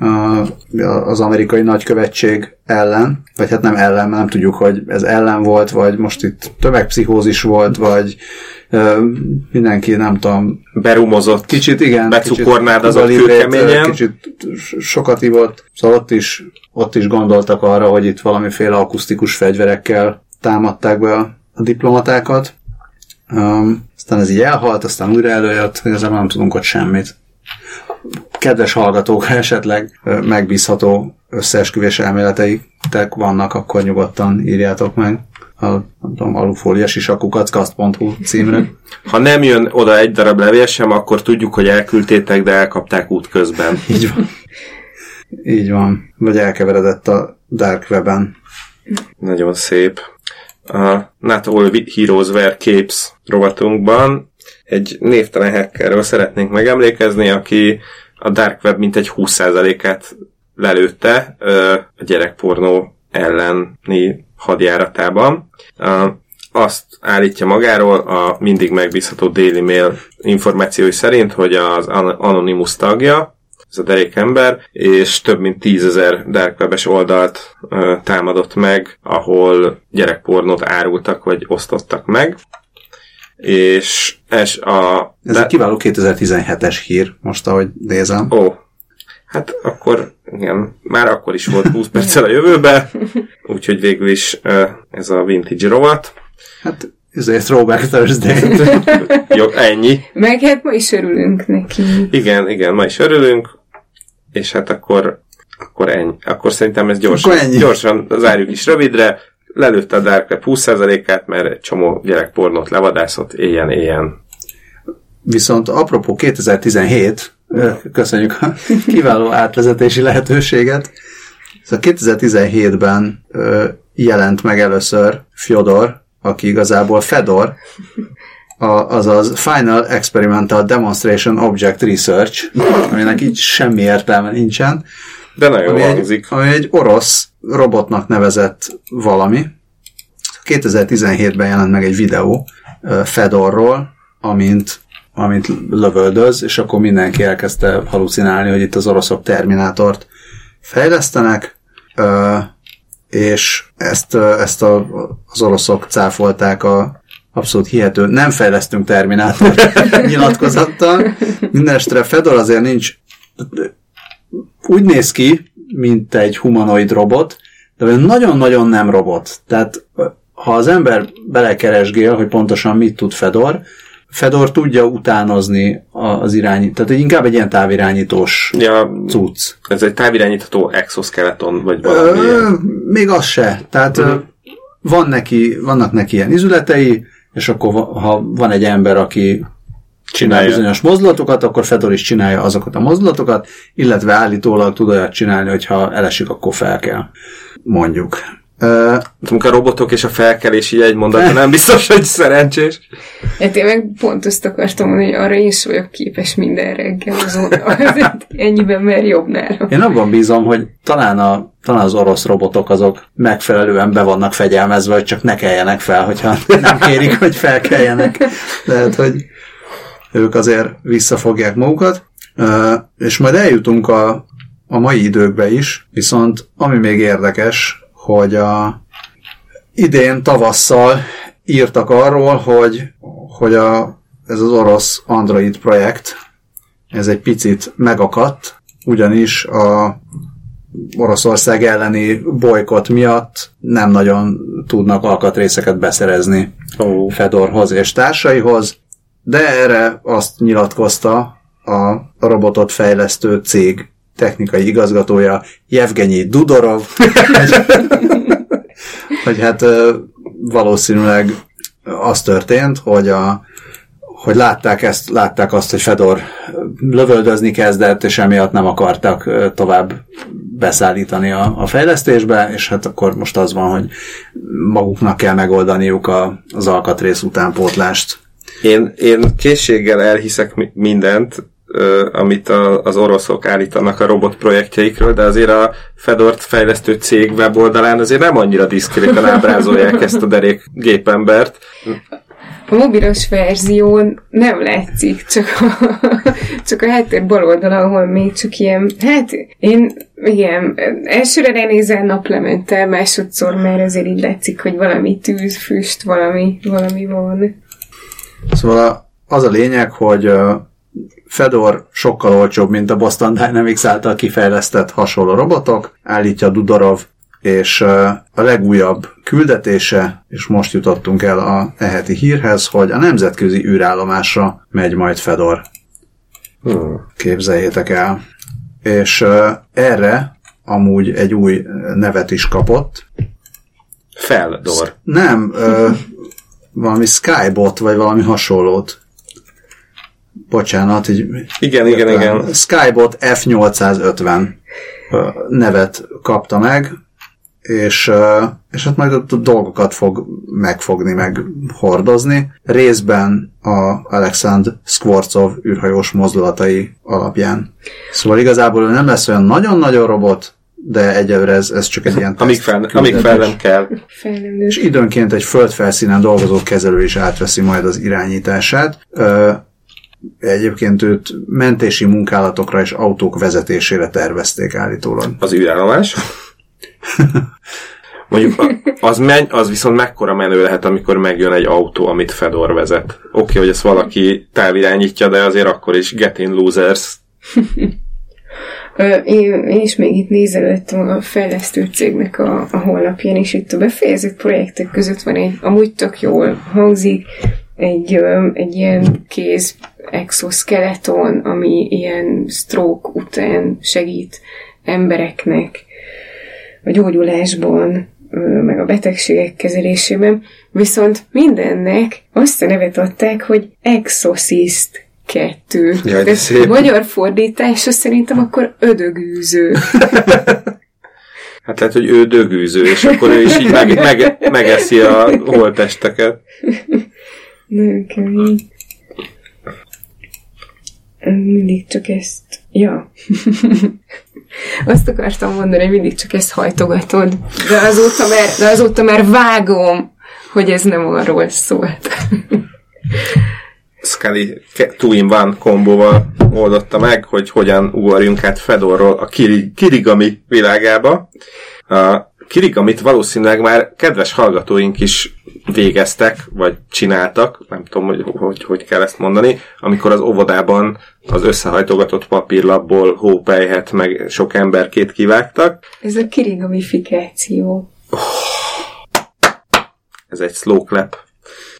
a, az amerikai nagykövetség ellen, vagy hát nem ellen, mert nem tudjuk, hogy ez ellen volt, vagy most itt tömegpszichózis volt, vagy ö, mindenki, nem tudom, berumozott. Kicsit, igen. Kicsit Cuba Librét, kőkeményen. Kicsit sokat ivott. Szóval ott is, ott is gondoltak arra, hogy itt valamiféle akusztikus fegyverekkel támadták be a, a diplomatákat. Um, aztán ez így elhalt, aztán újra előjött, igazából nem tudunk ott semmit. Kedves hallgatók, ha esetleg megbízható összeesküvés elméleteitek vannak, akkor nyugodtan írjátok meg a nem tudom, alufóliás isakukat, kast.hu címre. Ha nem jön oda egy darab levél sem, akkor tudjuk, hogy elküldtétek, de elkapták útközben. Így van. Így van. Vagy elkeveredett a Dark Web-en. Nagyon szép. A Not All Heroes Wear Capes rovatunkban egy névtelen hackerről szeretnénk megemlékezni, aki a Dark Web mintegy 20%-át lelőtte a gyerekpornó elleni hadjáratában. Azt állítja magáról a mindig megbízható Daily Mail információi szerint, hogy az Anonymous tagja, ez a derék ember, és több mint tízezer dark webes oldalt ö, támadott meg, ahol gyerekpornót árultak, vagy osztottak meg. És ez a... Ez de... egy kiváló 2017-es hír, most ahogy nézem. Ó, hát akkor igen, már akkor is volt 20 perccel a jövőbe, úgyhogy végül is ez a vintage rovat. Hát ez egy Throwback Thursday. Jó, ennyi. Meg hát ma is örülünk neki. Igen, igen, ma is örülünk, és hát akkor, akkor ennyi. Akkor szerintem ez gyorsan, akkor ennyi. gyorsan zárjuk is rövidre. Lelőtte a Dark Web 20%-át, mert egy csomó gyerekpornót levadászott éjjen-éjjen. Viszont apropó 2017, köszönjük a kiváló átvezetési lehetőséget. Szóval 2017-ben jelent meg először Fyodor, aki igazából Fedor, a, azaz Final Experimental Demonstration Object Research, aminek így semmi értelme nincsen. De nagyon ami hangzik. Egy, ami egy orosz robotnak nevezett valami. 2017-ben jelent meg egy videó Fedorról, amint, amint lövöldöz, és akkor mindenki elkezdte halucinálni, hogy itt az oroszok Terminátort fejlesztenek, és ezt, ezt a, az oroszok cáfolták a abszolút hihető, nem fejlesztünk Terminátor nyilatkozattal. Mindenestre Fedor azért nincs, úgy néz ki, mint egy humanoid robot, de nagyon-nagyon nem robot. Tehát ha az ember belekeresgél, hogy pontosan mit tud Fedor, Fedor tudja utánozni az irányít, tehát inkább egy ilyen távirányítós ja, cucc. Ez egy távirányítható exoskeleton, vagy valami Ö, Még az se. Tehát uh-huh. van neki, vannak neki ilyen izületei, és akkor ha van egy ember, aki csinál bizonyos mozdulatokat, akkor Fedor is csinálja azokat a mozdulatokat, illetve állítólag tud olyat csinálni, hogy ha elesik, akkor fel kell. Mondjuk. Uh, a robotok és a felkelés így egy mondatban nem biztos, hogy szerencsés. Hát én meg pont azt akartam mondani, hogy arra is vagyok képes minden reggel azonnal. Ennyiben mer jobb nálam. Én abban bízom, hogy talán, a, talán az orosz robotok azok megfelelően be vannak fegyelmezve, hogy csak ne keljenek fel, hogyha nem kérik, hogy felkeljenek. Lehet, hogy ők azért visszafogják magukat. Uh, és majd eljutunk a, a mai időkbe is, viszont ami még érdekes, hogy a idén tavasszal írtak arról, hogy, hogy a, ez az orosz Android projekt, ez egy picit megakadt, ugyanis a Oroszország elleni bolykot miatt nem nagyon tudnak alkatrészeket beszerezni oh. Fedorhoz és társaihoz, de erre azt nyilatkozta a robotot fejlesztő cég technikai igazgatója Jevgenyi Dudorov, hogy hát valószínűleg az történt, hogy a hogy látták, ezt, látták azt, hogy Fedor lövöldözni kezdett, és emiatt nem akartak tovább beszállítani a, a fejlesztésbe, és hát akkor most az van, hogy maguknak kell megoldaniuk a, az alkatrész utánpótlást. Én, én készséggel elhiszek mindent, amit a, az oroszok állítanak a robot projektjeikről, de azért a Fedort fejlesztő cég weboldalán azért nem annyira diszkréten ábrázolják ezt a derék gépembert. A mobilos verzión nem látszik, csak a, csak a háttér bal oldala, ahol még csak ilyen, hát én, igen, elsőre lenézel naplemente, másodszor már azért így látszik, hogy valami tűz, füst, valami, valami van. Szóval az a lényeg, hogy Fedor sokkal olcsóbb, mint a Boston Dynamics által kifejlesztett hasonló robotok, állítja Dudorov, és a legújabb küldetése, és most jutottunk el a eheti hírhez, hogy a nemzetközi űrállomásra megy majd Fedor. Hmm. Képzeljétek el. És erre amúgy egy új nevet is kapott. Feldor. Nem, valami Skybot, vagy valami hasonlót bocsánat, így igen, igen, igen. Skybot F850. ö, nevet kapta meg, és, és hát majd ott dolgokat fog megfogni, meg hordozni. Részben a Alexandr Skvorcov űrhajós mozdulatai alapján. Szóval igazából nem lesz olyan nagyon-nagyon robot, de egyelőre ez, ez csak egy ilyen amíg fel, amíg fel nem kell. És időnként egy földfelszínen dolgozó kezelő is átveszi majd az irányítását. Egyébként őt mentési munkálatokra és autók vezetésére tervezték állítólag. Az űrállomás. Mondjuk az, menj, az viszont mekkora menő lehet, amikor megjön egy autó, amit Fedor vezet. Oké, okay, hogy ezt valaki távirányítja, de azért akkor is get in losers. Én, én is még itt nézelődtem a fejlesztő cégnek a, a honlapján, és itt a befejezett projektek között van egy, amúgy tök jól hangzik, egy, egy ilyen kéz exoskeleton, ami ilyen stroke után segít embereknek a gyógyulásban, meg a betegségek kezelésében, viszont mindennek azt a nevet adták, hogy Exorcist 2. Jaj, de szép. magyar fordítása szerintem akkor ödögűző. Hát lehet, hogy ő dögűző, és akkor ő is így meg, meg, megeszi a holtesteket. Nagyon kemény. Mindig csak ezt... Ja. Azt akartam mondani, hogy mindig csak ezt hajtogatod. De azóta már, de azóta már vágom, hogy ez nem arról szólt. Scully two in one kombóval oldotta meg, hogy hogyan ugorjunk át Fedorról a kiri- kirigami világába. A kirigamit valószínűleg már kedves hallgatóink is végeztek, vagy csináltak, nem tudom, hogy hogy, hogy kell ezt mondani, amikor az óvodában az összehajtogatott papírlapból hópelyhet, meg sok emberkét kivágtak. Ez a kirigamifikáció. ez egy slow clap.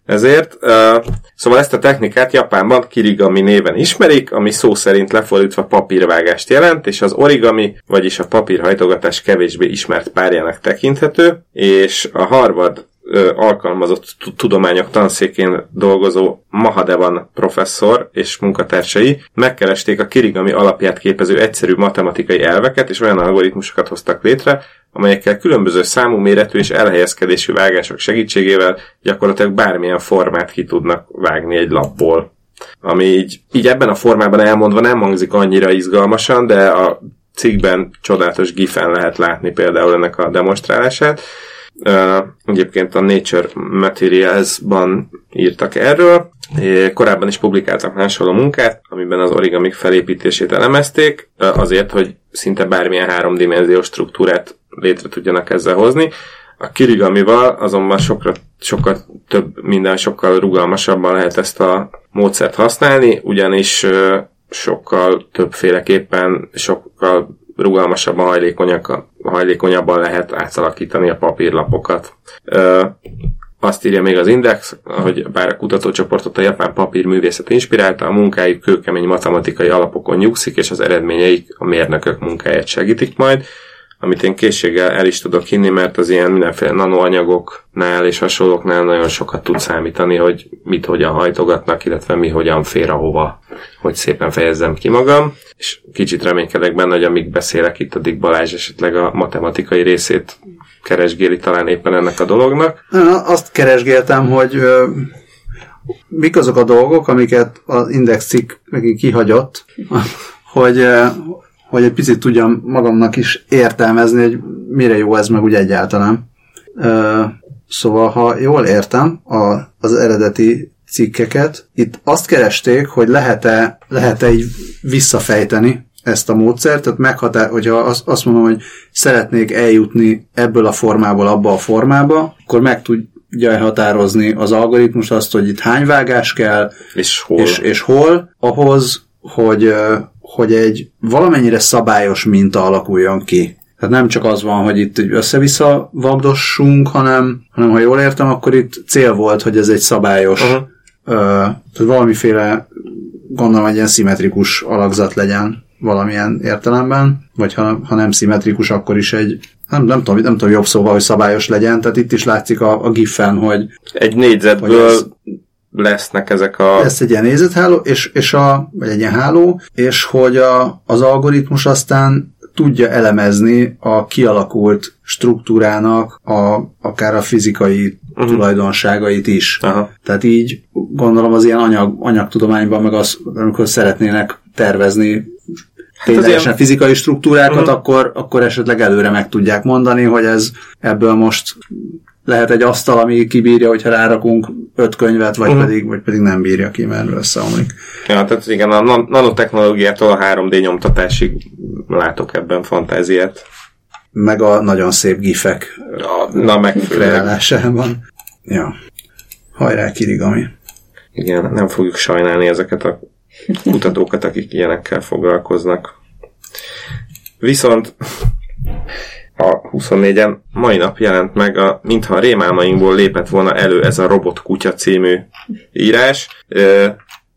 Ezért, uh, szóval ezt a technikát Japánban kirigami néven ismerik, ami szó szerint lefordítva papírvágást jelent, és az origami, vagyis a papírhajtogatás kevésbé ismert párjának tekinthető, és a Harvard alkalmazott tu- tudományok tanszékén dolgozó Mahadevan professzor és munkatársai megkeresték a kirigami alapját képező egyszerű matematikai elveket, és olyan algoritmusokat hoztak létre, amelyekkel különböző számú méretű és elhelyezkedésű vágások segítségével gyakorlatilag bármilyen formát ki tudnak vágni egy lapból. Ami így, így ebben a formában elmondva nem hangzik annyira izgalmasan, de a cikkben csodálatos gifen lehet látni például ennek a demonstrálását. Egyébként a Nature Materials-ban írtak erről. Korábban is publikáltak hasonló munkát, amiben az origamik felépítését elemezték, azért, hogy szinte bármilyen háromdimenziós struktúrát létre tudjanak ezzel hozni. A kirigamival azonban sokra, sokkal több, minden sokkal rugalmasabban lehet ezt a módszert használni, ugyanis sokkal többféleképpen, sokkal rugalmasabban, hajlékonyak, hajlékonyabban lehet átalakítani a papírlapokat. Ö, azt írja még az Index, hogy bár a kutatócsoportot a japán papírművészet inspirálta, a munkájuk kőkemény matematikai alapokon nyugszik, és az eredményeik a mérnökök munkáját segítik majd, amit én készséggel el is tudok hinni, mert az ilyen mindenféle nanoanyagoknál és hasonlóknál nagyon sokat tud számítani, hogy mit hogyan hajtogatnak, illetve mi hogyan fér ahova, hogy szépen fejezzem ki magam. És kicsit reménykedek benne, hogy amíg beszélek itt, addig Balázs esetleg a matematikai részét keresgéli talán éppen ennek a dolognak. Na, Azt keresgéltem, hogy mik azok a dolgok, amiket az Index cikk megint kihagyott, hogy, hogy egy picit tudjam magamnak is értelmezni, hogy mire jó ez meg úgy egyáltalán. Ö, Szóval, ha jól értem a, az eredeti cikkeket, itt azt keresték, hogy lehet-e, lehet-e így visszafejteni ezt a módszert, tehát meghatár, hogyha azt, azt mondom, hogy szeretnék eljutni ebből a formából abba a formába, akkor meg tudja határozni az algoritmus azt, hogy itt hány vágás kell, És hol? és, és hol, ahhoz, hogy, hogy egy valamennyire szabályos minta alakuljon ki. Tehát nem csak az van, hogy itt össze-vissza vagdossunk, hanem, hanem ha jól értem, akkor itt cél volt, hogy ez egy szabályos, Aha. ö, tehát valamiféle, gondolom, egy ilyen szimmetrikus alakzat legyen valamilyen értelemben, vagy ha, ha nem szimmetrikus, akkor is egy, nem, nem, tudom, nem tudom jobb szóval, hogy szabályos legyen, tehát itt is látszik a, a GIF-en, hogy Egy Hogy négyzetből ez- lesznek ezek a... lesz egy ilyen nézetháló, és, és a, vagy egy ilyen háló, és hogy a, az algoritmus aztán tudja elemezni a kialakult struktúrának a, akár a fizikai uh-huh. tulajdonságait is. Aha. Tehát így gondolom az ilyen anyag, anyagtudományban, meg az, amikor szeretnének tervezni ténylegesen ilyen- fizikai struktúrákat, Mhm. akkor, akkor esetleg előre meg tudják mondani, hogy ez ebből most lehet egy asztal, ami kibírja, hogyha rárakunk öt könyvet, vagy, Mhm. pedig, vagy pedig nem bírja ki, mert összeomlik. Ja, tehát igen, a nan- nanotechnológiától a 3D nyomtatásig látok ebben fantáziát. Meg a nagyon szép gifek Ja, na meg kreálásában. Ja. Hajrá, Kirigami. Igen, nem fogjuk sajnálni ezeket a kutatókat, akik ilyenekkel foglalkoznak. Viszont a 24-en mai nap jelent meg, a, mintha a rémálmainkból lépett volna elő ez a Robot Kutya című írás.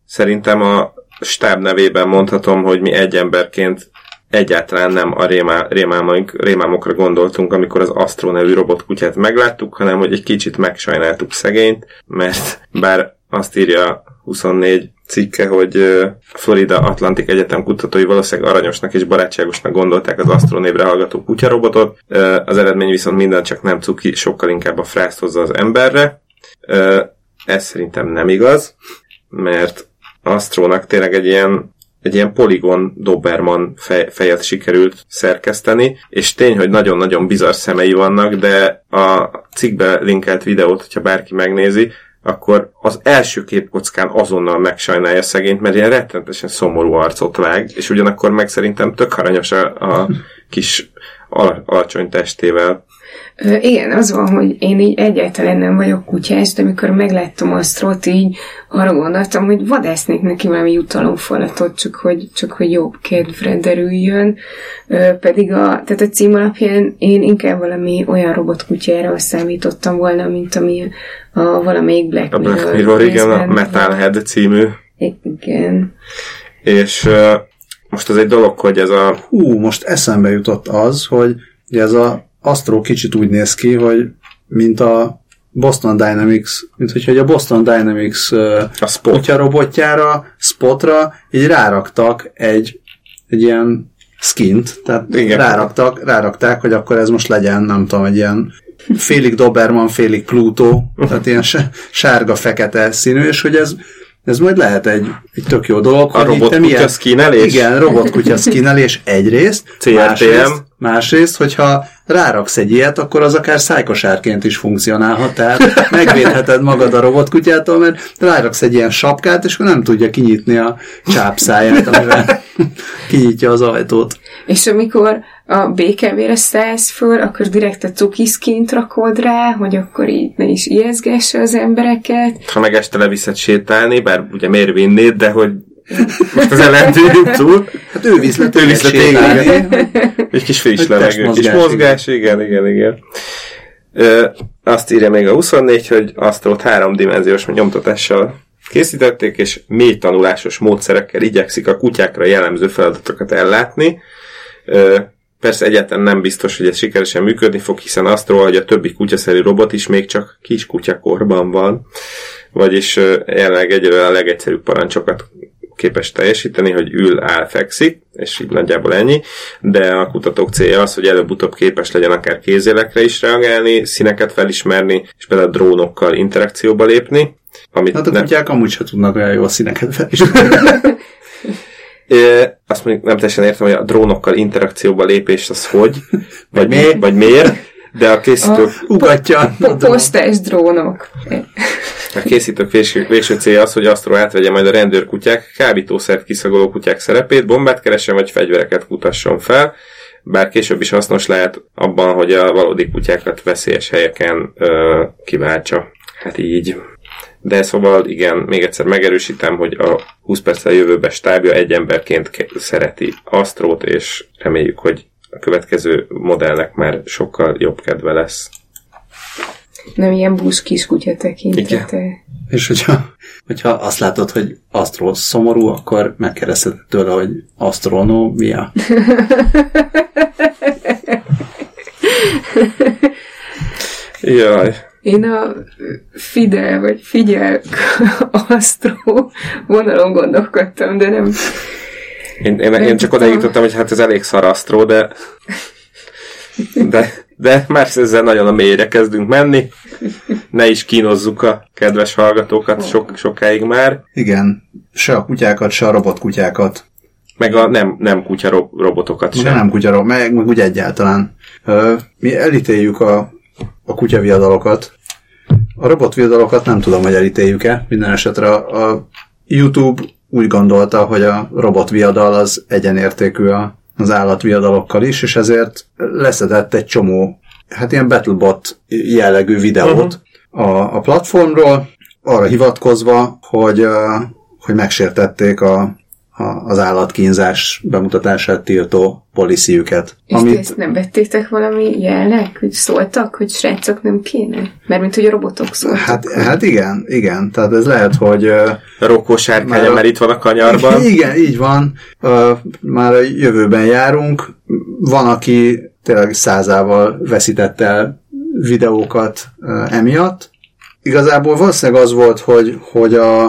Szerintem a stáb nevében mondhatom, hogy mi egy emberként egyáltalán nem a rémá, rémálmaink, rémálmokra gondoltunk, amikor az Astro nevű robotkutyát megláttuk, hanem hogy egy kicsit megsajnáltuk szegényt, mert bár azt írja 24 cikke, hogy Florida Atlantic Egyetem kutatói valószínűleg aranyosnak és barátságosnak gondolták az Astro névre hallgató kutyarobotot, az eredmény viszont minden csak nem cuki, sokkal inkább a frászt hozza az emberre. Ez szerintem nem igaz, mert Astrónak tényleg egy ilyen egy ilyen poligon Doberman fej, fejet sikerült szerkeszteni, és tény, hogy nagyon-nagyon bizarr szemei vannak, de a cikkbe linkelt videót, hogyha bárki megnézi, akkor az első képkockán azonnal megsajnálja szegényt, mert ilyen rettenetesen szomorú arcot vág, és ugyanakkor meg szerintem tök aranyos a, a kis ala, alacsony testével. Ö, igen, az van, hogy én így egyáltalán nem vagyok kutyás, de amikor megláttam Asztrót, így arra gondoltam, hogy vadásznék neki valami jutalomfalatot, csak hogy, csak hogy jobb kedvre derüljön. Ö, pedig a, tehát a cím alapján én inkább valami olyan robotkutyára számítottam volna, mint ami a valamelyik Black A Mirror. Black Mirror, igen, a. Metalhead című, Igen. és uh, most az egy dolog, hogy ez a Hú, most eszembe jutott az, hogy ez a Astro kicsit úgy néz ki, hogy mint a Boston Dynamics, mint hogy a Boston Dynamics A Spot. kutyarobotjára, spotra, így ráraktak egy, egy ilyen skint, tehát Igen. Ráraktak, rárakták, hogy akkor ez most legyen, nem tudom, egy ilyen félig Doberman, félig Pluto, tehát ilyen sárga-fekete színű, és hogy ez, ez majd lehet egy, egy tök jó dolog. A robotkutya szkínelés? Igen, robotkutya szkínelés egyrészt, CRTM. másrészt, másrészt, hogyha ráraksz egy ilyet, akkor az akár szájkosárként is funkcionálhat, tehát megvédheted magad a robotkutyától, mert ráraksz egy ilyen sapkát, és akkor nem tudja kinyitni a csápszáját, amivel kinyitja az ajtót. És amikor a békevére szállsz föl, akkor direkt a cukiszkint rakod rá, hogy akkor így ne is ijeszgesse az embereket. ha meg este leviszed sétálni, bár ugye miért vinnéd, de hogy most az ellentűnünk túl, Hát ő visz le Ő visz le egy kis friss levegő, kis testmozgás, mozgás, igen, igen, igen. Ö, azt írja még a 24, hogy Astrót háromdimenziós nyomtatással készítették, és mély tanulásos módszerekkel igyekszik a kutyákra jellemző feladatokat ellátni. Ö, persze egyáltalán nem biztos, hogy ez sikeresen működni fog, hiszen Astro, hogy a többi kutyaszerű robot is még csak kis kutyakorban van, vagyis jelenleg egyelőre a legegyszerűbb parancsokat képes teljesíteni, hogy ül, áll, fekszik, és így nagyjából ennyi, de a kutatók célja az, hogy előbb-utóbb képes legyen akár kézélekre is reagálni, színeket felismerni, és például drónokkal interakcióba lépni, amit Hát a nem, kutyák amúgy se tudnak olyan jó színeket fel is. Ö, azt mondjuk nem teljesen értem, hogy a drónokkal interakcióba lépés az hogy, vagy, mi? vagy miért, de a készítők, Ugatja. Po- Posztás drónok. a készítők végső, végső célja az, hogy Astro átvegye majd a rendőrkutyák, kábítószert kiszagoló kutyák szerepét, bombát keressen, vagy fegyvereket kutasson fel, bár később is hasznos lehet abban, hogy a valódi kutyákat veszélyes helyeken ö, kiváltsa. Hát így. De szóval igen, még egyszer megerősítem, hogy a 20 perccel jövőbe stábja egy emberként ke- szereti Astrót, és reméljük, hogy a következő modellnek már sokkal jobb kedve lesz. Nem ilyen bús kiskutya tekintete. És hogyha, hogyha azt látod, hogy Astro szomorú, akkor megkérdezted tőle, hogy asztronómia. Jaj, Én a Fidel, vagy Figyel Astro vonalon gondolkodtam, de nem, Én, én, én csak oda jutottam, hogy hát ez elég szarasztró, de, de, de már ezzel nagyon a mélyre kezdünk menni. Ne is kínozzuk a kedves hallgatókat sok, sokáig már. Igen, se a kutyákat, se a robotkutyákat. Meg a nem, nem kutya ro- robotokat Sem. Nem kutya, meg, meg úgy egyáltalán. Mi elítéljük a, a kutyaviadalokat. A robotviadalokat nem tudom, hogy elítéljük-e. Minden esetre a, a YouTube úgy gondolta, hogy a robotviadal az egyenértékű a, az állatviadalokkal is, és ezért leszedett egy csomó, hát ilyen Battlebot jellegű videót uh-huh. a, a platformról, arra hivatkozva, hogy, hogy megsértették a, az állatkínzás bemutatását tiltó policyjüket. És Amit... ezt nem vettétek valami jelnek, hogy szóltak, hogy srácok nem kéne? Mert mint hogy a robotok szóltak. Hát, hát igen, igen. Tehát ez lehet, hogy... ö, Rokó sárkánya, Már mert itt van a kanyarban. Igen, így van. Ö, Már a jövőben járunk. Van, aki tényleg százával veszített el videókat ö, emiatt. Igazából valószínűleg az volt, hogy, hogy, a,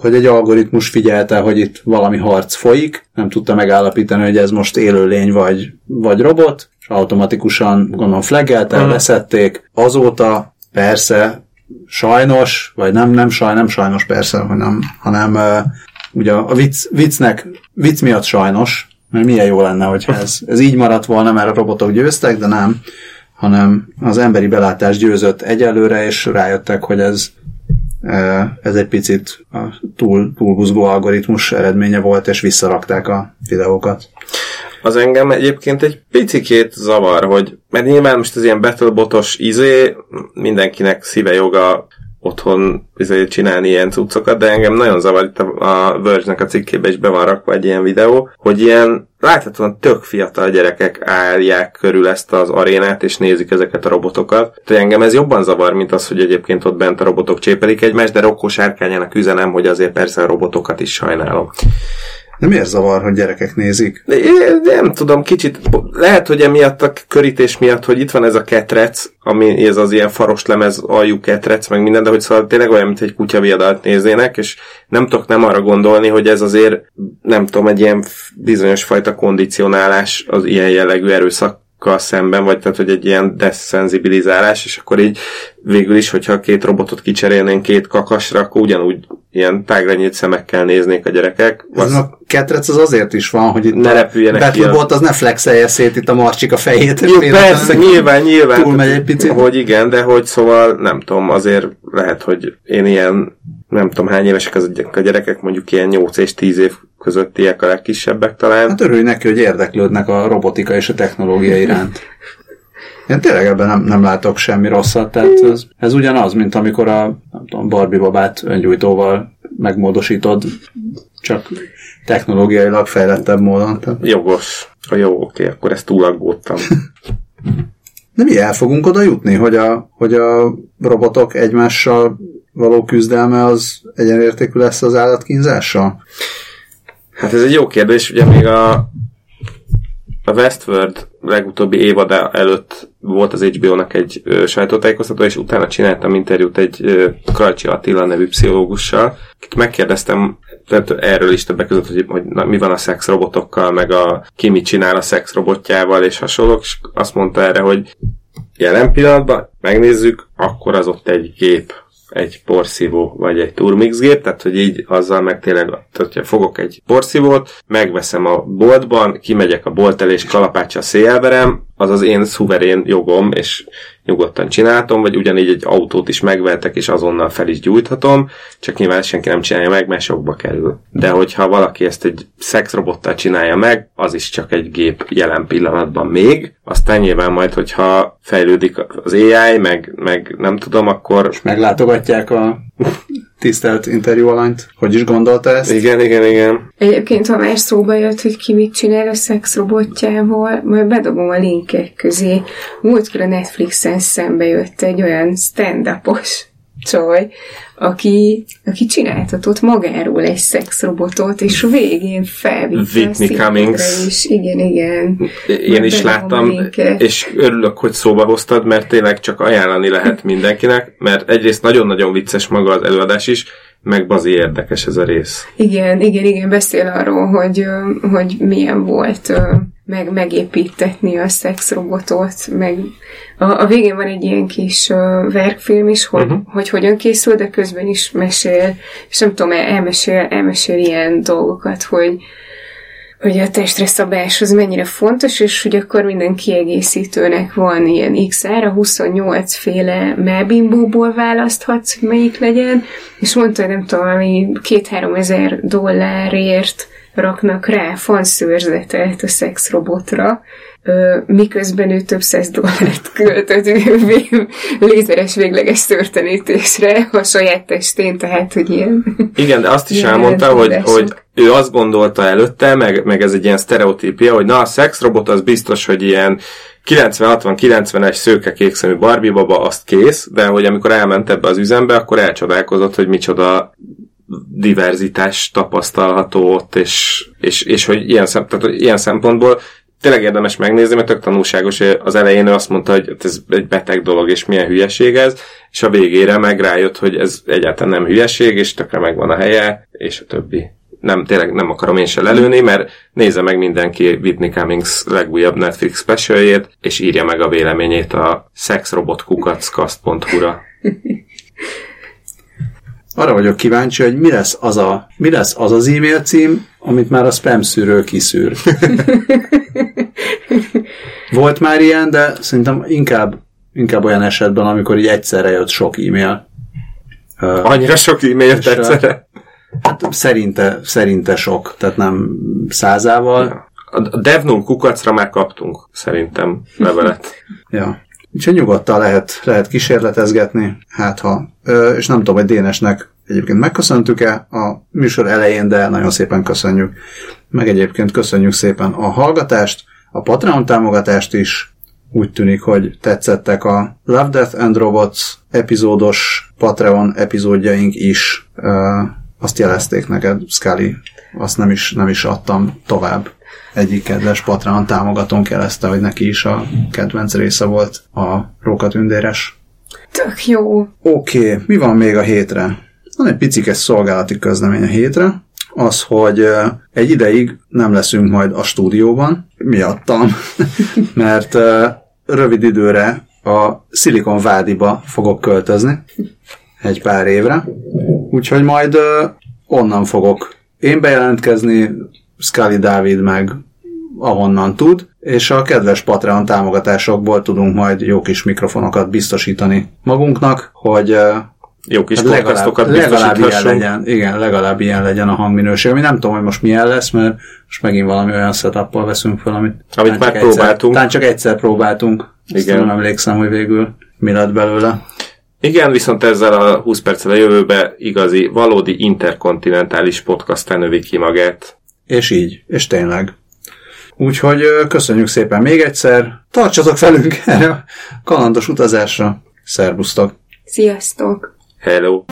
hogy egy algoritmus figyelte, hogy itt valami harc folyik, nem tudta megállapítani, hogy ez most élőlény vagy, vagy robot, és automatikusan gondolom flaggelte, Mhm. leszették. Azóta persze sajnos, vagy nem, nem, saj, nem sajnos persze, hanem, hanem uh, ugye a vicc, viccnek, vicc miatt sajnos, mert milyen jó lenne, hogyha ez, ez így maradt volna, mert a robotok győztek, de nem, hanem az emberi belátás győzött egyelőre, és rájöttek, hogy ez, ez egy picit a túl, túlbuzgó algoritmus eredménye volt, és visszarakták a videókat. Az engem egyébként egy picikét zavar, hogy, mert nyilván most az ilyen battlebotos izé, mindenkinek szíve joga otthon izé, csinálni ilyen cuccokat, de engem nagyon zavar, a, a Verge-nek a cikkébe is be van rakva egy ilyen videó, hogy ilyen láthatóan tök fiatal gyerekek állják körül ezt az arénát, és nézik ezeket a robotokat. Tehát engem ez jobban zavar, mint az, hogy egyébként ott bent a robotok csépelik egymást, de Rokko sárkányának üzenem, hogy azért persze a robotokat is sajnálom. De miért zavar, hogy gyerekek nézik? De, nem tudom, kicsit, lehet, hogy emiatt a körítés miatt, hogy itt van ez a ketrec, ami ez az ilyen faros lemez aljú ketrec, meg minden, de hogy szóval tényleg olyan, mint egy kutyaviadalt néznének, és nem tudok nem arra gondolni, hogy ez azért, nem tudom, egy ilyen bizonyos fajta kondicionálás az ilyen jellegű erőszak szemben, vagy tehát, hogy egy ilyen deszenzibilizálás, és akkor így végül is, hogyha két robotot kicserélnénk két kakasra, akkor ugyanúgy ilyen tágra nyílt szemekkel néznék a gyerekek. Ez a ketrec az azért is van, hogy itt Ne a repüljenek a- Battlebot az ne flexelje szét itt a marcsika fejét. Jó, persze, nyilván, nyilván. Túlmegy egy picit. Hogy igen, de hogy szóval nem tudom, azért lehet, hogy én ilyen nem tudom hány évesek az a gyerekek, mondjuk ilyen 8 és 10 év közöttiek a legkisebbek talán. Hát örülj neki, hogy érdeklődnek a robotika és a technológia iránt. Én tényleg ebben nem, nem látok semmi rosszat, tehát ez, ez ugyanaz, mint amikor a nem tudom, Barbie babát öngyújtóval megmódosítod, csak technológiailag fejlettebb módon. Tehát. Jogos. A jó, oké, akkor ezt túlaggódtam. De mi el fogunk oda jutni, hogy a, hogy a robotok egymással való küzdelme az egyenértékű lesz az állatkínzással? Hát ez egy jó kérdés, ugye még a, a Westworld legutóbbi évada előtt volt az HBO-nak egy ö, sajtótájékoztató, és utána csináltam interjút egy ö, Krajcsi Attila nevű pszichológussal, akit megkérdeztem tehát erről is többek között, hogy, hogy na, mi van a szexrobotokkal, meg a ki mit csinál a szexrobotjával, és hasonlók, és azt mondta erre, hogy jelen pillanatban megnézzük, akkor az ott egy gép, egy porszívó, vagy egy turmix gép, tehát hogy így azzal meg tényleg, tehát hogyha fogok egy porszívót, megveszem a boltban, kimegyek a bolt elé, és kalapáccsal szélverem, az az én szuverén jogom, és nyugodtan csináltam, vagy ugyanígy egy autót is megvehetek, és azonnal fel is gyújthatom, csak nyilván senki nem csinálja meg, mert sokba kerül. De hogyha valaki ezt egy szexrobottal csinálja meg, az is csak egy gép jelen pillanatban még, aztán nyilván majd, hogyha fejlődik az AI, meg, meg nem tudom, akkor Meglátogatják a tisztelt interjú alanyt. Hogy is gondolta ezt? igen, igen, igen. Egyébként, ha már szóba jött, hogy ki mit csinál a szexrobotjával, majd bedobom a linkek közé. Múltkor a Netflixen szembe jött egy olyan stand-upos csaj, aki, aki csináltatott magáról egy szexrobotot, és végén felvitte a Whitney színpadra Cummings. is. Igen, igen. Én is láttam, a és örülök, hogy szóba hoztad, mert tényleg csak ajánlani lehet mindenkinek, mert egyrészt nagyon-nagyon vicces maga az előadás is, meg bazi érdekes ez a rész. Igen, igen, igen, beszél arról, hogy, hogy milyen volt meg, megépítetni a szexrobotot, meg a, a végén van egy ilyen kis uh, verkfilm is, hogy, uh-huh. hogy hogyan készül, de közben is mesél, és nem tudom, elmesél, elmesél ilyen dolgokat, hogy, hogy a testre szabás az mennyire fontos, és hogy akkor minden kiegészítőnek van ilyen x ára, 28 féle melbimbóból választhatsz, hogy melyik legyen, és mondta, hogy nem tudom, ami két-három ezer dollárért raknak rá fanszőrzetet a szexrobotra, miközben ő több száz dollárt költött lézeres végleges szörtenítésre a saját testén, tehát, hogy ilyen... Igen, de azt is elmondta, hogy, hogy ő azt gondolta előtte, meg, meg ez egy ilyen sztereotípia, hogy na, a szexrobot az biztos, hogy ilyen 90-60-90-es szőke kékszemű Barbie baba, azt kész, de hogy amikor elment ebbe az üzembe, akkor elcsodálkozott, hogy micsoda diverzitás tapasztalható ott, és, és, és hogy ilyen, szem, tehát, ilyen szempontból tényleg érdemes megnézni, mert tök tanulságos, az elején ő azt mondta, hogy ez egy beteg dolog, és milyen hülyeség ez, és a végére meg rájött, hogy ez egyáltalán nem hülyeség, és tökre megvan a helye, és a többi. Nem, tényleg nem akarom én se lelőni, mert nézze meg mindenki Whitney Cummings legújabb Netflix specialjét, és írja meg a véleményét a sexrobotkukacskast.hu-ra. Arra vagyok kíváncsi, hogy mi lesz az a, mi lesz az, az e-mail cím, amit már a spam szűrő kiszűr. Volt már ilyen, de szerintem inkább, inkább olyan esetben, amikor így egyszerre jött sok e-mail. Annyira sok e-mail egyszerre? Hát szerinte, szerinte sok, tehát nem százával. A DevNull kukacra már kaptunk, szerintem, levelet. ja. Úgyhogy nyugodtan lehet, lehet kísérletezgetni, hát ha, és nem tudom, hogy Dénesnek egyébként megköszöntük-e a műsor elején, de nagyon szépen köszönjük. Meg egyébként köszönjük szépen a hallgatást, a Patreon támogatást is, úgy tűnik, hogy tetszettek a Love, Death and Robots epizódos Patreon epizódjaink is. azt jelezték neked, Scully, azt nem is, nem is adtam tovább egyik kedves Patreon támogatónk jelezte, hogy neki is a kedvenc része volt a rókatündéres. Tök jó. Oké, okay, mi van még a hétre? Van egy picikes szolgálati közlemény a hétre, az, hogy egy ideig nem leszünk majd a stúdióban, miattam, mert rövid időre a Silicon Vádiba fogok költözni, egy pár évre, úgyhogy majd onnan fogok én bejelentkezni, Scully Dávid meg ahonnan tud, és a kedves Patreon támogatásokból tudunk majd jó kis mikrofonokat biztosítani magunknak, hogy jó kis hát legalább, legalább ilyen legyen, igen, legalább ilyen legyen a hangminőség, ami nem tudom, hogy most milyen lesz, mert most megint valami olyan setup veszünk fel, amit, amit már próbáltunk. Talán csak egyszer próbáltunk. Igen. nem emlékszem, hogy végül mi lett belőle. Igen, viszont ezzel a 20 perccel a jövőbe igazi, valódi interkontinentális podcast növi ki magát. És így, és tényleg. Úgyhogy köszönjük szépen még egyszer, tartsatok velünk erre a kalandos utazásra. Szerbusztok! Sziasztok! Hello!